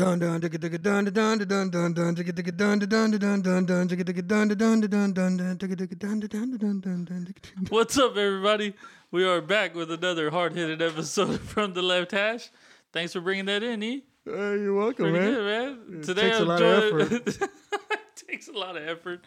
Dun dun digga digga dun dun dun dun dun dun digga digga dun dun dun dun dun digga digga dun dun dun dun dun digga digga dun dun dun dun dun digga What's up, everybody? We are back with another hard hitting episode from the left hash. Thanks for bringing that in, E. Hey, you're welcome, Pretty man. good, man. It Today takes a I'm lot of joined. it takes a lot of effort.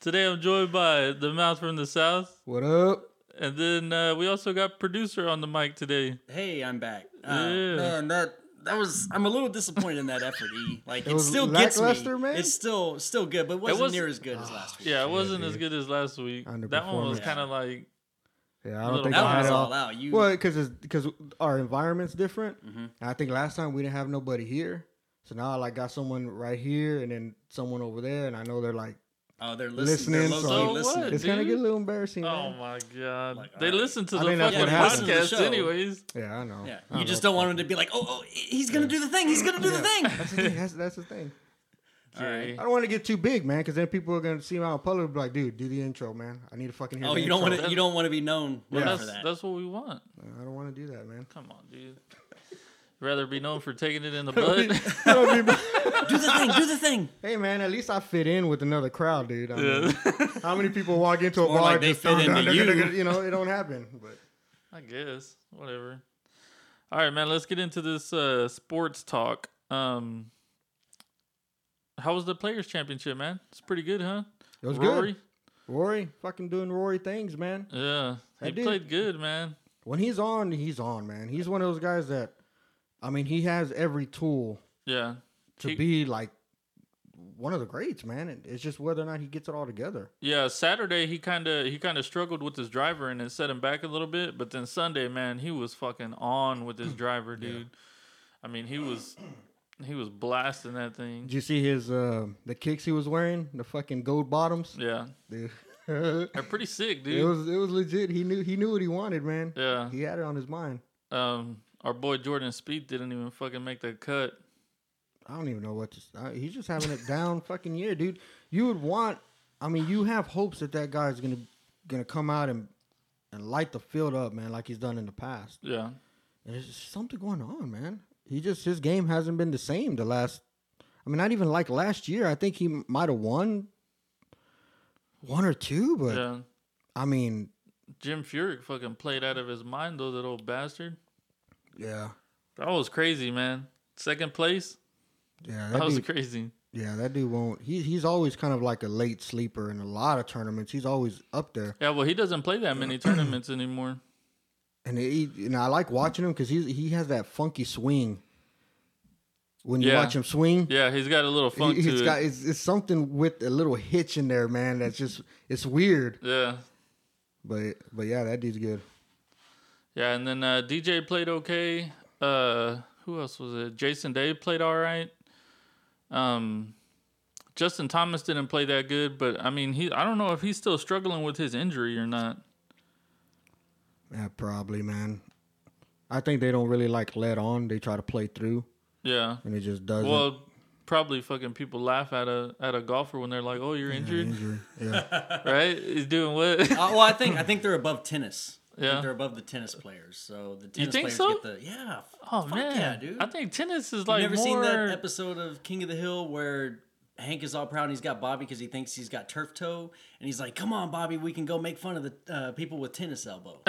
Today I'm joined by the mouth from the south, What up? and then uh, we also got producer on the mic today. Hey, I'm back. Uh, Yeah. Man, that that was. I'm a little disappointed in that effort. E. Like it, was still gets me. man? It's still still good, but it wasn't was- near as good as last week. Yeah, it wasn't dude. as good as last week. That one was Underperforming. kind of like Yeah, I don't think That I one had was it all all. out. You Well, because it's because our environment's different. Mm-hmm. And I think last time we didn't have nobody here, so now I like got someone right here and then someone over there, and I know they're like oh, they're listening. listening. They're so low-key listening. what? it's gonna get a little embarrassing. Oh man. my god! Like, they alright. listen to I the think that's fucking what happens. The podcast anyways. Yeah, I know. Yeah, I you just don't want him to be like, oh, oh, he's gonna do the thing. He's gonna do the thing. That's the thing. That's, that's the thing. Okay. I don't want to get too big, man, because then people are gonna see me out in public and be like, "Dude, do the intro, man. I need to fucking hear." Oh, the you don't want to. You don't want to be known Well, for that's that. that's what we want. I don't want to do that, man. Come on, dude. Rather be known for taking it in the butt. do the thing. Do the thing. hey, man, at least I fit in with another crowd, dude. I mean, how many people walk into a more bar like they just fit into you. dun, dun, You know, it don't happen. But I guess. Whatever. All right, man. Let's get into this uh, sports talk. Um, how was the Players Championship, man? It's pretty good, huh? it was Rory. good. Rory, fucking doing Rory things, man. Yeah, he That dude- played good, man. When he's on, he's on, man. He's one of those guys that, I mean, he has every tool Yeah, to He- be like one of the greats, man. It's just whether or not he gets it all together. yeah. Saturday he kind of he kind of struggled with his driver and it set him back a little bit. But then Sunday, man, he was fucking on with his driver, dude. I mean, he was he was blasting that thing. Did you see his uh the kicks he was wearing? The fucking gold bottoms, Yeah, dude. they're pretty sick, dude. It was it was legit. He knew he knew what he wanted, man. yeah. He had it on his mind. Um, our boy Jordan Spieth didn't even fucking make the cut. I don't even know what to. Uh, he's just having it down fucking year, dude. You would want. I mean, you have hopes that that guy's gonna gonna come out and and light the field up, man, like he's done in the past. Yeah, And there's something going on, man. He just his game hasn't been the same the last. I mean, not even like last year. I think he might have won one or two, but yeah. I mean, Jim Furyk fucking played out of his mind though, that old bastard. Yeah, That was crazy, man. Second place. yeah, That that was dude, crazy. yeah, that dude won't. He he's always kind of like a late sleeper in a lot of tournaments. He's always up there. Yeah, well, he doesn't play that many tournaments anymore. And he, and I like watching him because he he has that funky swing. When you Yeah. watch him swing, Yeah, he's got a little funk he, to has it. got it's, it's something with a little hitch in there, man. That's just it's weird. yeah, But but yeah, that dude's good. Yeah, and then uh, DJ played okay. Uh, who else was it? Jason Day played all right. Um, Justin Thomas didn't play that good, but I mean, he I don't know if he's still struggling with his injury or not. Yeah, probably, man. I think they don't really like let on. They try to play through, Yeah. and it just doesn't. Well, probably fucking people laugh at a at a golfer when they're like, "Oh, you're Yeah, injured. Yeah, right? He's doing what?" Uh, well, I think I think they're above tennis. Yeah. they're above the tennis players. So the tennis players so? get the yeah. oh man, yeah, dude. I think tennis is like never more. seen that episode of King of the Hill where Hank is all proud and he's got Bobby because he thinks he's got turf toe and he's like, "Come on, Bobby, we can go make fun of the uh, people with tennis elbow."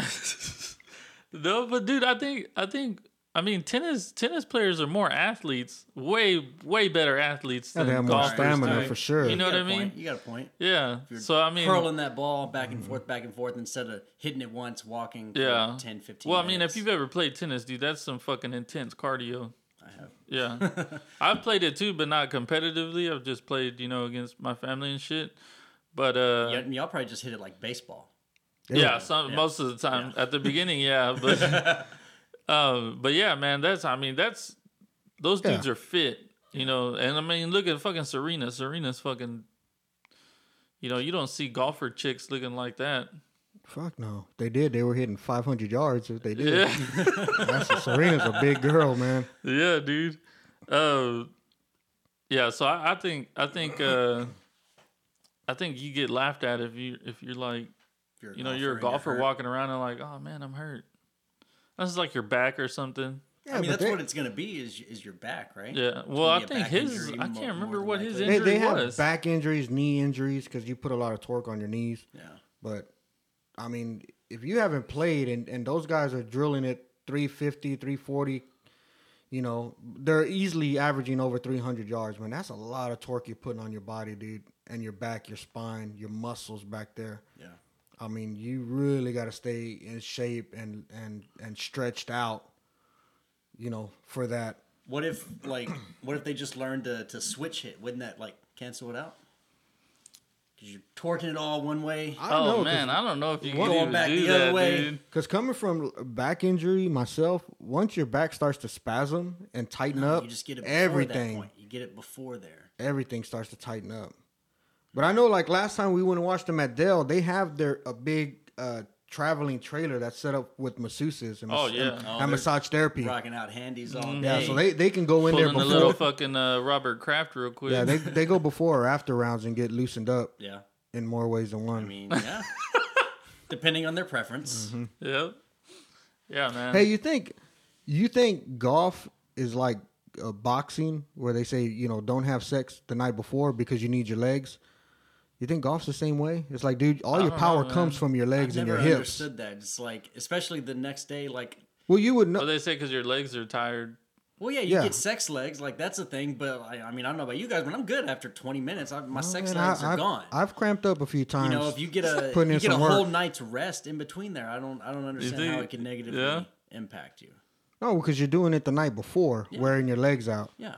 no, but dude, I think I think I mean tennis tennis players are more athletes, way way better athletes Yeah, than they have more golfers. stamina dude. for sure. You know You what I mean? point. You got a point. Yeah. You're So I mean, Curling that ball back and forth, back and forth instead of hitting it once, walking for yeah, 10, 15 Well, I mean, if you've ever played tennis, dude, that's some fucking intense cardio. I have. Yeah, I've played it too, but not competitively. I've just played, you know, against my family and shit. But uh, Y- y'all probably just hit it like baseball. yeah, some Yeah. most of the time at the beginning, yeah, but um, but yeah, man, that's I mean that's those Yeah. dudes are fit, you know, and I mean look at fucking Serena. Serena's fucking, you know, you don't see golfer chicks looking like that. Fuck no, they did. They were hitting 500 yards if they did. Yeah, That's Serena's a big girl, man. yeah, dude. Uh, yeah, so I, I think I think uh, I think you get laughed at if you if you're like If you're you know you're a and golfer hurt. walking around and like oh man I'm hurt. That's like your back or something. Yeah, I mean, that's they- what it's gonna be. Is is your back, right? Yeah. Well, I think his. I can't more remember than what his likely. They, injury they have was. back injuries, knee injuries because you put a lot of torque on your knees. Yeah. But I mean, if you haven't played and, and those guys are drilling at 350, 340, you know, they're easily averaging over 300 yards, man. That's a lot of torque you're putting on your body, dude, and your back, your spine, your muscles back there. Yeah. I mean, you really got to stay in shape and, and, and stretched out, you know, for that. What if like what if they just learned to, to switch hit? Wouldn't that like cancel it out? Because you're torquing it all one way. I don't oh know, man, I don't know if you can Going even back do the other that, way. dude. Because coming from back injury myself, once your back starts to spasm and tighten up, you just get it before everything. that point. You get it before there. everything starts to tighten up. But I know, like last time we went and watched them at Dell, they have their a big uh, traveling trailer that's set up with masseuses and, Oh, yeah. and, Oh, and massage therapy. Rocking out handies all Mm-hmm. day. Yeah, so they, they can go in there Pulling the before. little fucking uh, Robert Kraft real quick. yeah, they they go before or after rounds and get loosened up yeah. in more ways than one. I mean, yeah. Depending on their preference. Mm-hmm. Yep. Yeah, man. hey, you think you think golf is like uh, boxing, where they say you know don't have sex the night before because you need your legs? You think golf's the same way? It's like, dude, all your power know, comes from your I've legs and your hips. Never understood that. It's like, especially the next day, like, Well, you would know. Well, they say because your legs are tired. well, yeah, you Yeah. get sex legs, like that's a thing. But I, I mean, I don't know about you guys, but I'm good after 20 minutes. I, my Oh, sex man, legs I, are I've, gone. I've cramped up a few times. you know, if you get a putting you in get a some whole night's rest in between there, I don't I don't understand think- how it can negatively yeah? impact you. no, because you're doing it the night before, wearing your legs out. Yeah,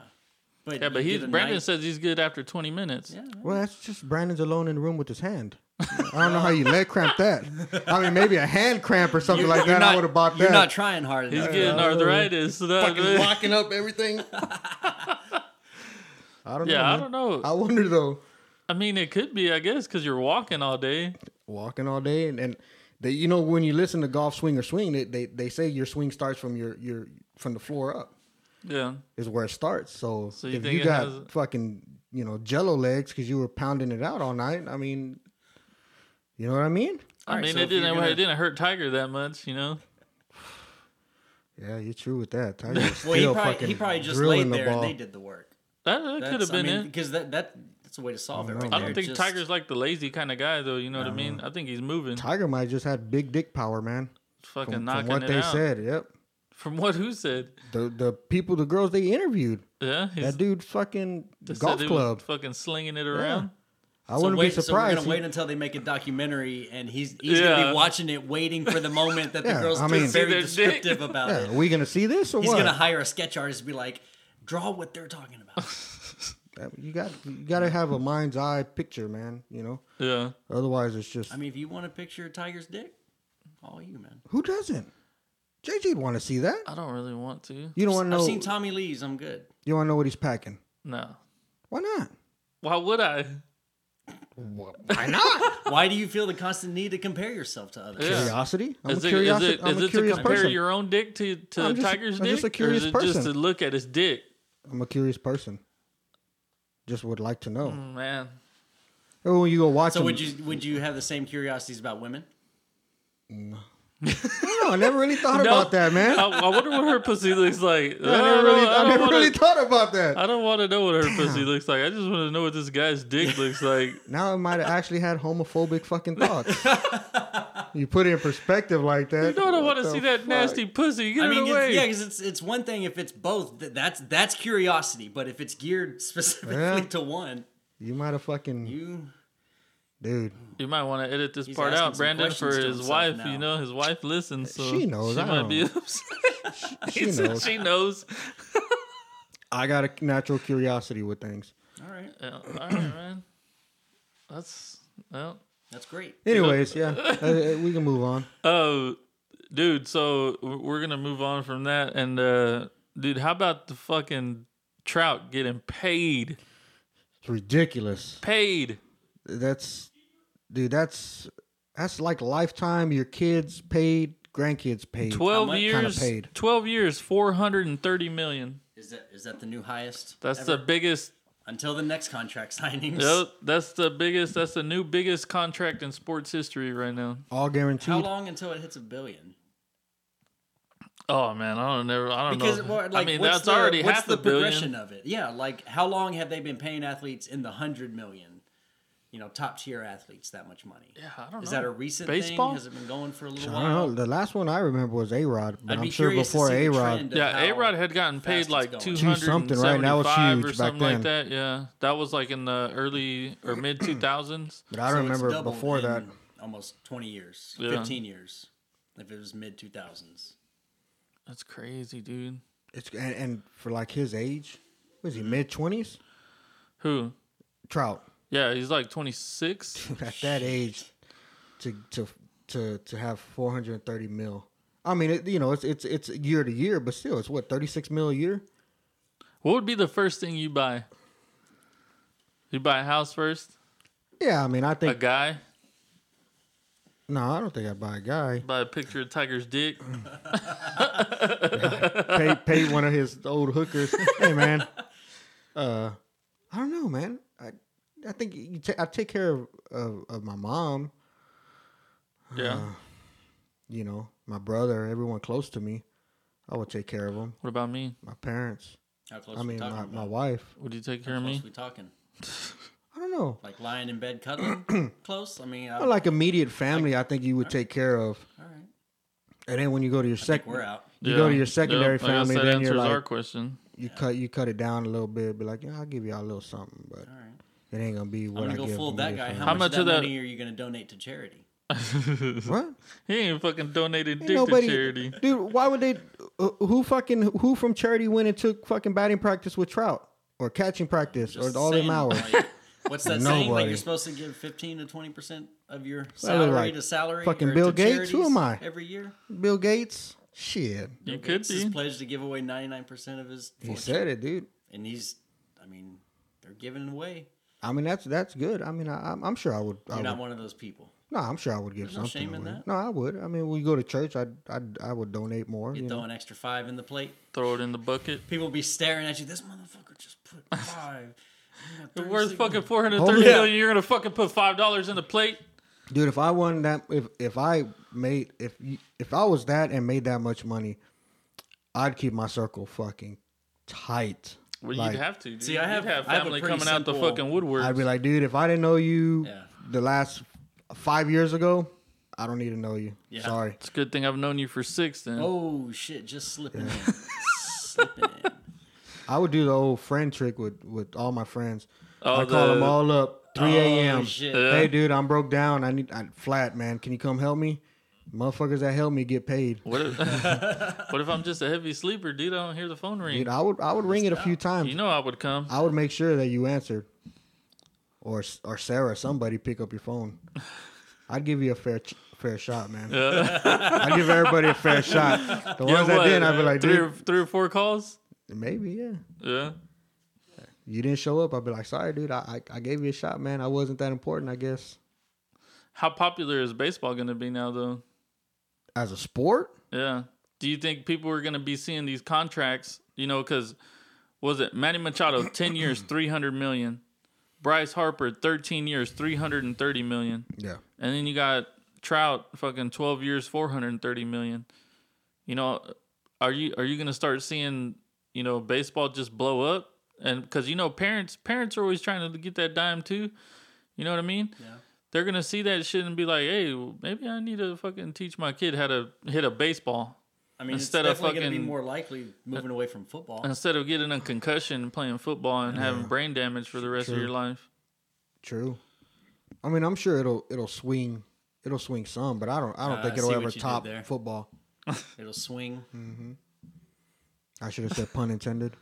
but Yeah, but he's Brandon night- says he's good after 20 minutes. yeah, Well, that's just Brandon's alone in the room with his hand. I don't know how you leg cramp that. I mean, maybe a hand cramp or something like you're that. not, I would have bought that. You're not trying hard He's enough. getting arthritis. So that, fucking locking up everything. I don't know. yeah, I don't know. I wonder though. I mean, it could be, I guess, because you're walking all day. Walking all day and, and they, you know, when you listen to golf swing or swing, they, they they say your swing starts from your your from the floor up. Yeah. is where it starts. So, So you if you got has- fucking you know Jello legs because you were pounding it out all night, I mean, you know what I mean? I Alright, mean, so it didn't. gonna- It didn't hurt Tiger that much, you know. Yeah, you're true with that. Tiger was Well, he probably, fucking he probably just drilling laid the there and they did the work. That, that could have been I mean, it. because that that that's a way to solve it. Mm-hmm. Right man. I don't think Just- Tiger's like the lazy kind of guy, though. You know what I mean? Mm-hmm. I think he's moving, Tiger might just had big dick power, man. fucking From, knocking from what it they out. said, yep. From what who said? The the people, the girls they interviewed, Yeah, that dude fucking they said golf club. fucking slinging it around. I So wouldn't wait, be so we're surprised. gonna he- wait until they make a documentary, and he's he's gonna be watching it, waiting for the moment that the Yeah, girls I are mean- See very their dick. descriptive about yeah, it. are we gonna see this or He's what? gonna hire a sketch artist to be like, draw what they're talking about. you got you got to have a mind's eye picture, man. You know, Yeah, otherwise it's just I mean, if you want to picture a Tiger's dick, all you man. who doesn't. JJ'd want to see that. I don't really want to. You don't want to know. I've seen Tommy Lee's. I'm good. you want to know what he's packing? No. Why not? Why would I? Why not? Why do you feel the constant need to compare yourself to others? Yeah. Curiosity. I'm Is a it, curious. is it, I'm is a it to curious compare person. your own dick to, to I'm just- Tiger's I'm dick? just a curious or is it just to look at his dick? I'm a curious person. Just would like to know. Mm, Man, Or when you go watch So him, would you would you have the same curiosities about women? I know. I never really thought No. about that, man. I, I wonder what her pussy looks like. I never really, I never wanna, really thought about that. I don't want to know what her pussy looks like. I just want to know what this guy's dick looks like. Now I might have actually had homophobic fucking thoughts. you put it in perspective like that. You don't what want to see that fuck? nasty pussy. Get I it mean, away. it's, yeah, because it's it's one thing if it's both. That's that's curiosity. But if it's geared specifically Yeah. to one, You might have fucking you dude. You might want to edit this He's part out, Brandon, for his wife. now. You know, his wife listens, so She knows, She I might don't be upset. She He knows. she knows. I got a natural curiosity with things. all right. Yeah, all right, man. That's well. That's great. Anyways, yeah, uh, uh, we can move on. Oh, dude. So we're gonna move on from that, and uh, dude, how about the fucking trout getting paid? It's ridiculous. Paid. That's, dude. That's that's like lifetime. Your kids paid, grandkids paid. Twelve years. paid. Twelve years. Four hundred and thirty million. Is that is that the new highest? That's ever? the biggest. until the next contract signings. Yep, that's the biggest. That's the new biggest contract in sports history right now. All guaranteed. How long until it hits a billion? Oh man, I don't never. I don't Because know. well, like, I mean, that's the, already what's half the a billion. progression of it. Yeah, like how long have they been paying athletes in the hundred million? You know, top tier athletes that much money. Yeah, I don't Is know. that a recent Baseball? thing? Has it been going for a little I while? don't know. The last one I remember was A Rod, but I'd I'm be sure curious to before see the A Rod. trend of Yeah, how A Rod had gotten fast paid it's like going. two Two hundred something, right? That was huge or back something like then. that. Yeah, that was like in the early or mid two thousands. But I So it's remember doubled before in that. almost twenty years, Yeah. fifteen years, if it was mid two thousands. That's crazy, dude. It's and, and for like his age, was he mid twenties? Who? Trout Yeah, he's like twenty six. at that age to to to to have 430 mil. I mean, it, you know, it's it's it's year to year, but still, it's what 36 mil a year. What would be the first thing you buy? You buy a house first? Yeah, I mean, I think a guy? no, I don't think I'd buy a guy. Buy a picture of Tiger's dick? pay pay one of his old hookers. hey man, uh, I don't know, man. I I think you ta- I take care of, of of my mom. Yeah. Uh, you know, my brother, everyone close to me. I would take care of them. What about me? My parents. How close I mean, talking my, about? my wife. Would you take care How of me? we talking? I don't know. Like lying in bed cuddling close? I mean, I, Well, like immediate family, I think you would take care of. all right. And then when you go to your I second, we're out. you go to your secondary Yep, I guess family, that then you're like, our question. you cut you cut it down a little bit, be like, yeah, I'll give y'all a little something, but All right. It ain't gonna be I'm what gonna I go give. full that guy. How, family. much, much of of that that- money are you gonna donate to charity? What? He ain't fucking donated Ain't dick nobody, to charity. dude. Why would they? Uh, who fucking who from charity went and took fucking batting practice with Trout or catching practice Just or all them saying, hours? like, what's that saying? Like you're supposed to give 15 to 20 percent of your I look salary like to salary. fucking Bill Gates? Who am I? Every year, Bill Gates, shit. You Bill could Gates is be. pledged to give away 99 percent of his. He said it, dude. and he's. I mean, they're giving away. I mean, that's that's good. I mean, I, I'm I'm sure I would. I You're would not one of those people. no, I'm sure I would give There's no something. shame in away. that. No, I would. I mean, we go to church. I I I would donate more. You You throw know? an extra five in the plate. Throw it in the bucket. People be staring at you. This motherfucker just put five. You got Where's fucking four hundred Hold thirty it. million? You're gonna fucking put five dollars in the plate? Dude, if I won that, if if I made if if I was that and made that much money, I'd keep my circle fucking tight. Well, Like- you'd have to. Dude. See, I have- You'd have I have a family coming out the fucking woodwork. I'd be like, dude, if I didn't know you Yeah. the last five years ago, I don't need to know you. Yeah. Sorry. it's a good thing I've known you for six. Then Oh shit! Just slipping in. slipping in. I would do the old friend trick with with all my friends. Oh, I call them all up, 3 a.m. Oh, shit. Hey, dude, I'm broke down. I need I, flat, man. Can you come help me? Motherfuckers that help me get paid. What if, what if I'm just a heavy sleeper, dude? I don't hear the phone ring. Dude, I would I would ring it a few times. You know I would come. I would make sure that you answered, or or Sarah, somebody pick up your phone. I'd give you a fair ch- fair shot, man. I'd give everybody a fair shot. The ones that what, didn't, I'd be like, three dude, or, three or four calls. maybe, yeah. Yeah. You didn't show up. I'd be like, sorry, dude. I, I I gave you a shot, man. I wasn't that important, I guess. How popular is baseball going to be now, though? As a sport, Yeah. Do you think people are going to be seeing these contracts? You know, because was it Manny Machado, ten years, three hundred million. Bryce Harper, thirteen years, three hundred and thirty million. yeah. And then you got Trout, fucking twelve years, four hundred and thirty million. You know, are you are you gonna start seeing you know baseball just blow up? And because you know parents parents are always trying to get that dime too. You know what I mean? Yeah. They're gonna see that shit and be like, hey, maybe I need to fucking teach my kid how to hit a baseball I mean, Instead it's of definitely going to be fucking- more likely moving away from football. instead of getting a concussion and playing football and having brain damage for the rest of your life. True. I mean, I'm sure it'll it'll swing it'll swing some, but I don't I don't Uh, think it'll ever what you did top there. football. It'll swing. I should have said pun intended.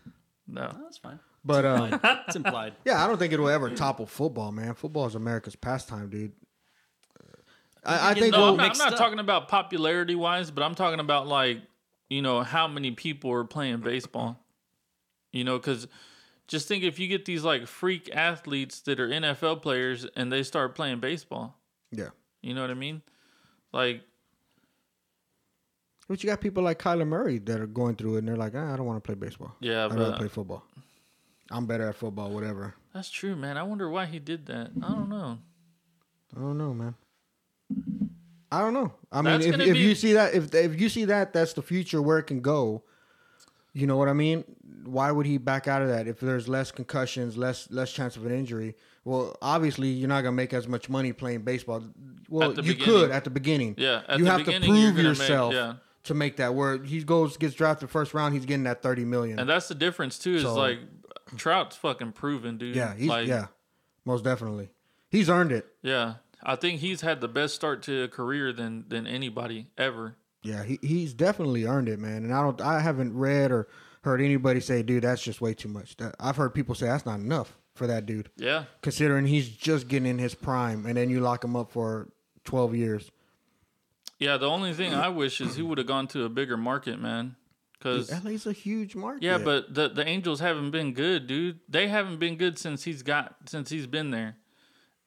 No. Oh, that's fine. But um, It's implied. yeah, I don't think it'll ever topple football, man. Football is America's pastime, dude. I, I think No, we'll, I'm not, I'm not talking about popularity wise, but I'm talking about like, you know, how many people are playing baseball. You know, because just think if you get these like freak athletes that are NFL players and they start playing baseball, yeah. you know what I mean? Like, But you got people like Kyler Murray that are going through it, and they're like, ah, I don't want to play baseball. yeah, I'd rather but play football. I'm better at football, whatever. that's true, man. I wonder why he did that. I don't know. I don't know, man. I don't know. I mean, if, if be- you see that, if if you see that, that's the future where it can go. You know what I mean? Why would he back out of that if there's less concussions, less less chance of an injury? Well, obviously you're not gonna make as much money playing baseball. Well, you beginning. could at the beginning. Yeah, at you have to prove gonna make- yourself yeah. to make that. Where he goes gets drafted first round, he's getting that thirty million. And that's the difference too. Is So- like Trout's fucking proven, dude. yeah, he's like, yeah, most definitely. He's earned it. yeah. I think he's had the best start to a career than than anybody ever. Yeah, he, he's definitely earned it, man. And I don't, I haven't read or heard anybody say, dude, that's just way too much. That, I've heard people say that's not enough for that dude, Yeah, considering he's just getting in his prime, and then you lock him up for twelve years. yeah. The only thing I wish is he would have gone to a bigger market, man. Because LA's a huge market. yeah, but the the Angels haven't been good, dude. They haven't been good since he's got since he's been there,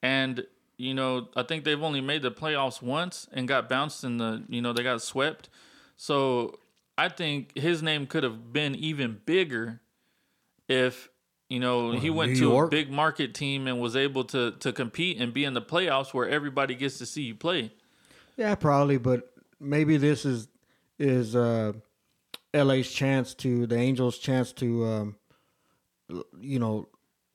and you know I think they've only made the playoffs once and got bounced in the you know they got swept. So I think his name could have been even bigger if you know he went New to a big market team and was able to to compete and be in the playoffs where everybody gets to see you play. yeah, probably. But maybe this is is uh, LA's chance to the Angels' chance to, um, you know,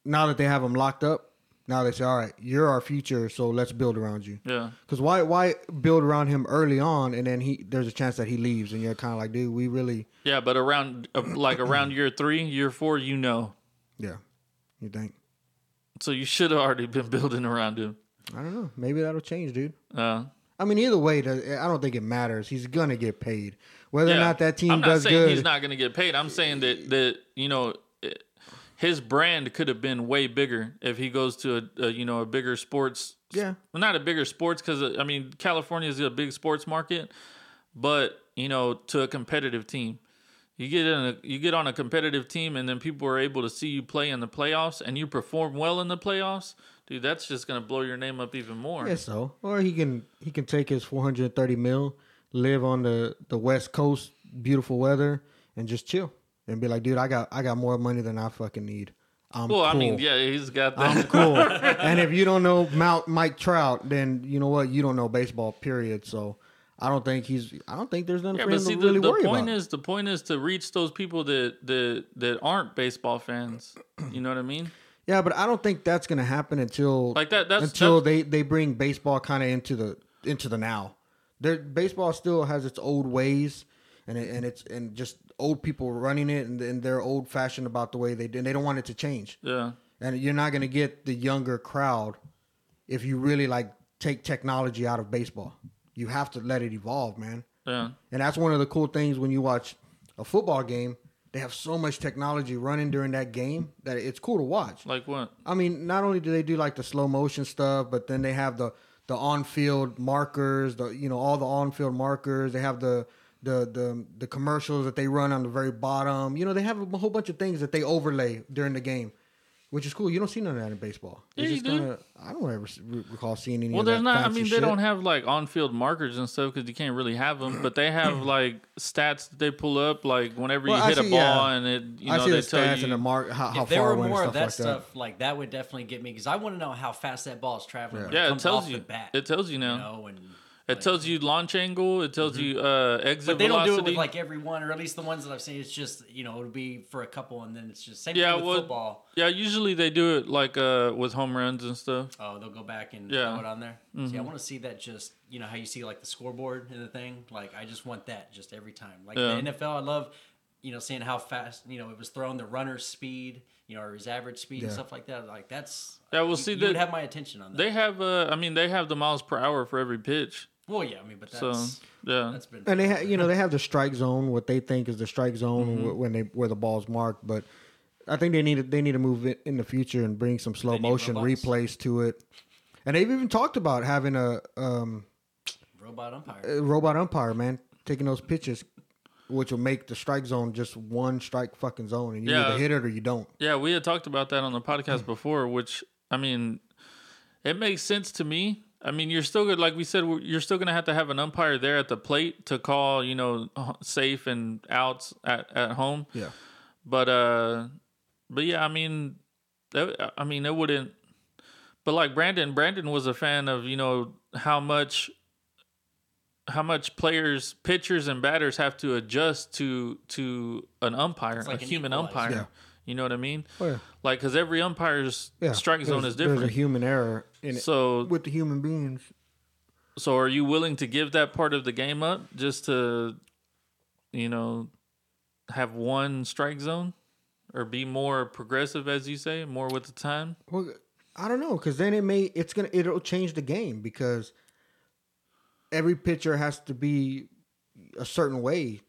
now that they have him locked up, now they say, all right, you're our future, so let's build around you. Yeah. Because why why build around him early on and then he there's a chance that he leaves and you're kind of like, dude, we really Yeah, but around uh, like around year three, year four, you know, yeah. You think? so you should have already been building around him. I don't know. Maybe that'll change, dude. Uh, I mean, either way, I don't think it matters. He's gonna get paid, whether or not that team I'm not does saying good. he's not going to get paid. I'm saying that that you know his brand could have been way bigger if he goes to a, a you know a bigger sports. Yeah. well, not a bigger sports because uh, I mean California is a big sports market, but you know to a competitive team. You get in a, you get on a competitive team, and then people are able to see you play in the playoffs, and you perform well in the playoffs, dude. That's just gonna blow your name up even more. Yeah, so or he can he can take his 430 mil, live on the the West Coast, beautiful weather, and just chill and be like, dude, I got I got more money than I fucking need. I'm Well, I mean, cool. yeah, he's got I'm cool. and if you don't know Mount Mike Trout, then you know what? You don't know baseball. Period. So I don't think he's. I don't think there's nothing Yeah, for but him see, to the, really the worry point about. is the point is to reach those people that that that aren't baseball fans. You know what I mean? yeah, but I don't think that's gonna happen until Like that. That's until that's, they they bring baseball kind of into the into the now. Their baseball still has its old ways, and it, and it's and just old people running it, and, and they're old fashioned about the way they and they don't want it to change. yeah. And you're not gonna get the younger crowd if you really like take technology out of baseball. You have to let it evolve, man. Yeah. And that's one of the cool things when you watch a football game. They have so much technology running during that game that it's cool to watch. Like what? I mean, not only do they do like the slow motion stuff, but then they have the the on field markers, the you know all the on field markers. They have the the the the commercials that they run on the very bottom. You know, they have a whole bunch of things that they overlay during the game, which is cool. You don't see none of that in baseball. Yeah, It's you just do. kinda- I don't ever re- recall seeing any. Well, of there's not. I mean, they shit. don't have like on-field markers and stuff because you can't really have them. But they have like stats that they pull up, like whenever Well, you I hit a ball yeah. and it, you I know, see they the tell stats you. and the mark how, how if there far were more of that like stuff, like that would definitely get me because I want to know how fast that ball is traveling. When yeah, it it tells off you. the bat. It tells you you now. know, and It tells you launch angle. It tells you uh, exit Mm-hmm. but they don't do it with like every one, or at least the ones that I've seen. It's just you know it'll be for a couple, and then it's just same Yeah, thing with well- football. yeah, usually they do it like uh, with home runs and stuff. Oh, they'll go back and Yeah. throw it on there. See, I Mm-hmm. want to see that just you know how you see like the scoreboard and the thing. Like I just want that just every time. Like Yeah. the NFL, I love you know seeing how fast you know it was thrown, the runner's speed, you know, or his average speed and Yeah. stuff like that. Like that's Yeah, we'll you, see you that- would have my attention on that. They have, uh, I mean, they have the miles per hour for every pitch. Well, yeah, I mean, but So that's yeah, that's been and they ha- you know they have the strike zone what they think is the strike zone Mm-hmm. when they where the ball's marked but i think they need to, they need to move it in the future and bring some slow motion robots. replays to it and they've even talked about having a um, robot umpire. a robot umpire man taking those pitches which will make the strike zone just one strike fucking zone and you Yeah. either hit it or you don't yeah. We had talked about that on the podcast before, which I mean, it makes sense to me. I mean, you're still good. Like we said, you're still going to have to have an umpire there at the plate to call, you know, safe and outs at, at home. yeah But uh, but yeah, I mean, that, I mean, it wouldn't. But like Brandon, Brandon was a fan of you know how much how much players, pitchers, and batters have to adjust to to an umpire, like a an human equalizer. umpire. Yeah. You know what I mean? Oh, yeah. Like, because every umpire's Yeah, strike zone is different. There's a human error in it so, with the human beings. so are you willing to give that part of the game up just to, you know, have one strike zone, or be more progressive, as you say, more with the time? Well, I don't know, because then it may it's gonna it'll change the game because every pitcher has to be a certain way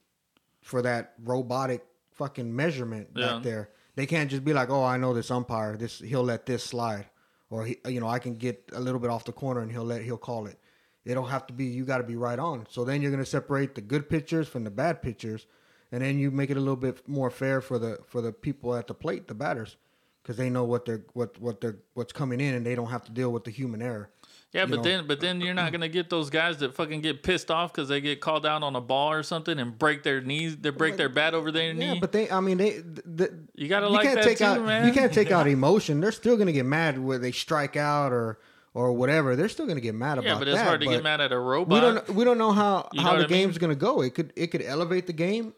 for that robotic fucking measurement Yeah. back there. They can't just be like, "Oh, I know this umpire. This he'll let this slide," or he, you know, I can get a little bit off the corner and he'll let he'll call it. It'll have to be you got to be right on. So then you're gonna separate the good pitchers from the bad pitchers, and then you make it a little bit more fair for the for the people at the plate, the batters, because they know what they're what what they're what's coming in, and they don't have to deal with the human error. Yeah, but know. then but then you're not gonna get those guys that fucking get pissed off because they get called out on a ball or something and break their knees, they break their bat over their Yeah, knee. but they, I mean, they, the, you gotta you like can't that take too, out man. you can't take out emotion. They're still gonna get mad where they strike out or or whatever. They're still gonna get mad about that. yeah, but it's that. hard to get mad at a robot. We don't we don't know how You know how the I mean? game's gonna go. It could it could elevate the game,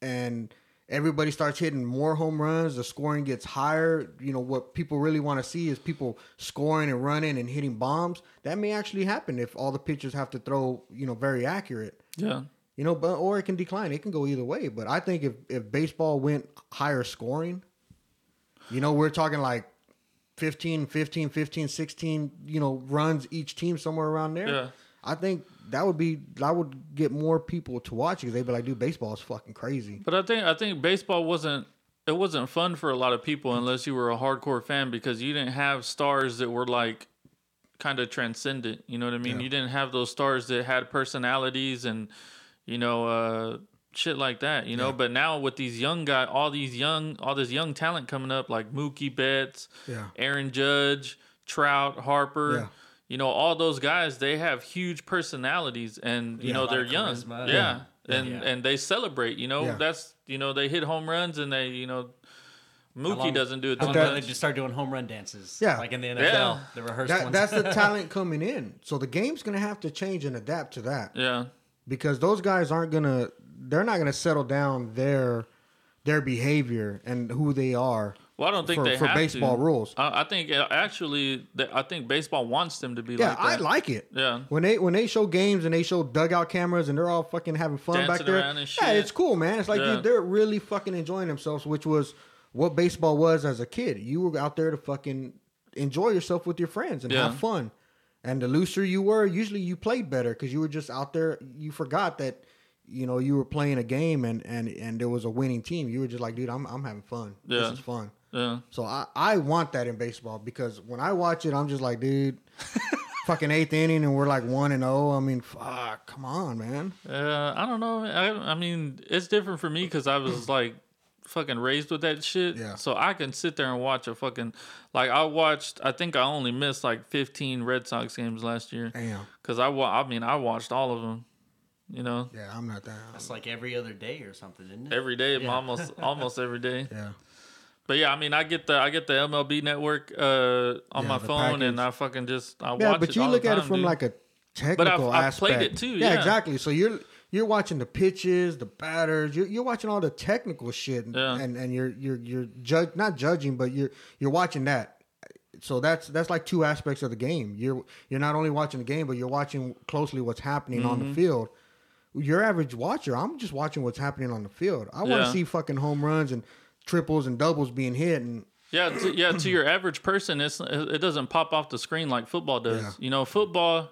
and everybody starts hitting more home runs. The scoring gets higher. You know what people really want to see is people scoring and running and hitting bombs. That may actually happen if all the pitchers have to throw you know very accurate. Yeah, You know, but or it can decline. It can go either way. But I think if if baseball went higher scoring, you know, we're talking like 15, 15, 15, 16, you know, runs each team somewhere around there. Yeah. I think that would be that would get more people to watch because they'd be like, dude, baseball is fucking crazy. but I think I think baseball wasn't it wasn't fun for a lot of people unless you were a hardcore fan because you didn't have stars that were like kind of transcendent. You know what I mean? Yeah. You didn't have those stars that had personalities and you know uh, shit like that. You know, Yeah. but now with these young guy, all these young, all this young talent coming up like Mookie Betts, Yeah. Aaron Judge, Trout, Harper. Yeah. You know, all those guys, they have huge personalities and, you Yeah, know, they're young. charisma. Yeah. Yeah. And Yeah. and they celebrate, you know. Yeah. That's you know, they hit home runs and they, you know, How Mookie long- doesn't do it How long that- they just start doing home run dances? Yeah. like in the NFL, Yeah. the rehearsed That, ones. that's the talent coming in. So the game's gonna have to change and adapt to that. Yeah. because those guys aren't gonna they're not gonna settle down their their behavior and who they are Well, I don't think for, they for have baseball to. rules. I, I think uh, actually, that- I think baseball wants them to be Yeah, like I like it. Yeah. When they when they show games and they show dugout cameras and they're all fucking having fun back there. Yeah, it's cool, man. It's like Yeah. dude, they're really fucking enjoying themselves, which was what baseball was as a kid. You were out there to fucking enjoy yourself with your friends and Yeah. have fun. And the looser you were, usually you played better because you were just out there. You forgot that you know you were playing a game and and and there was a winning team. You were just like, dude, I'm I'm having fun. Yeah. This is fun. Yeah. So I, I want that in baseball because when I watch it, I'm just like, dude, fucking eighth inning and we're like one and zero. I mean, fuck, come on, man. Uh, I don't know. I, I mean, it's different for me because I was like fucking raised with that shit. Yeah. So I can sit there and watch a fucking like I watched. I think I only missed like 15 Red Sox games last year Damn. because I wa- I mean I watched all of them. You know, Yeah, I'm not that. That's like every other day or something, isn't it? every day, Yeah. almost almost every day. Yeah. But yeah, I mean, I get the I get the MLB Network uh, on Yeah, my phone, and. I fucking just I. Yeah, watch but you look the at it from dude. like a technical I've aspect. played it too, Yeah, yeah. exactly. So you're you're watching the pitches, the batters. You're, you're watching all the technical shit, and Yeah. and, and you're you're you're judge not judging, but you're you're watching that. So that's that's like two aspects of the game. You're you're not only watching the game, but you're watching closely what's happening on Mm-hmm. the field. Your average watcher, I'm just watching what's happening on the field. I want to see fucking home runs and triples and doubles being hit, and Yeah, to, yeah. To your average person, it's it doesn't pop off the screen like football does. Yeah. You know, football,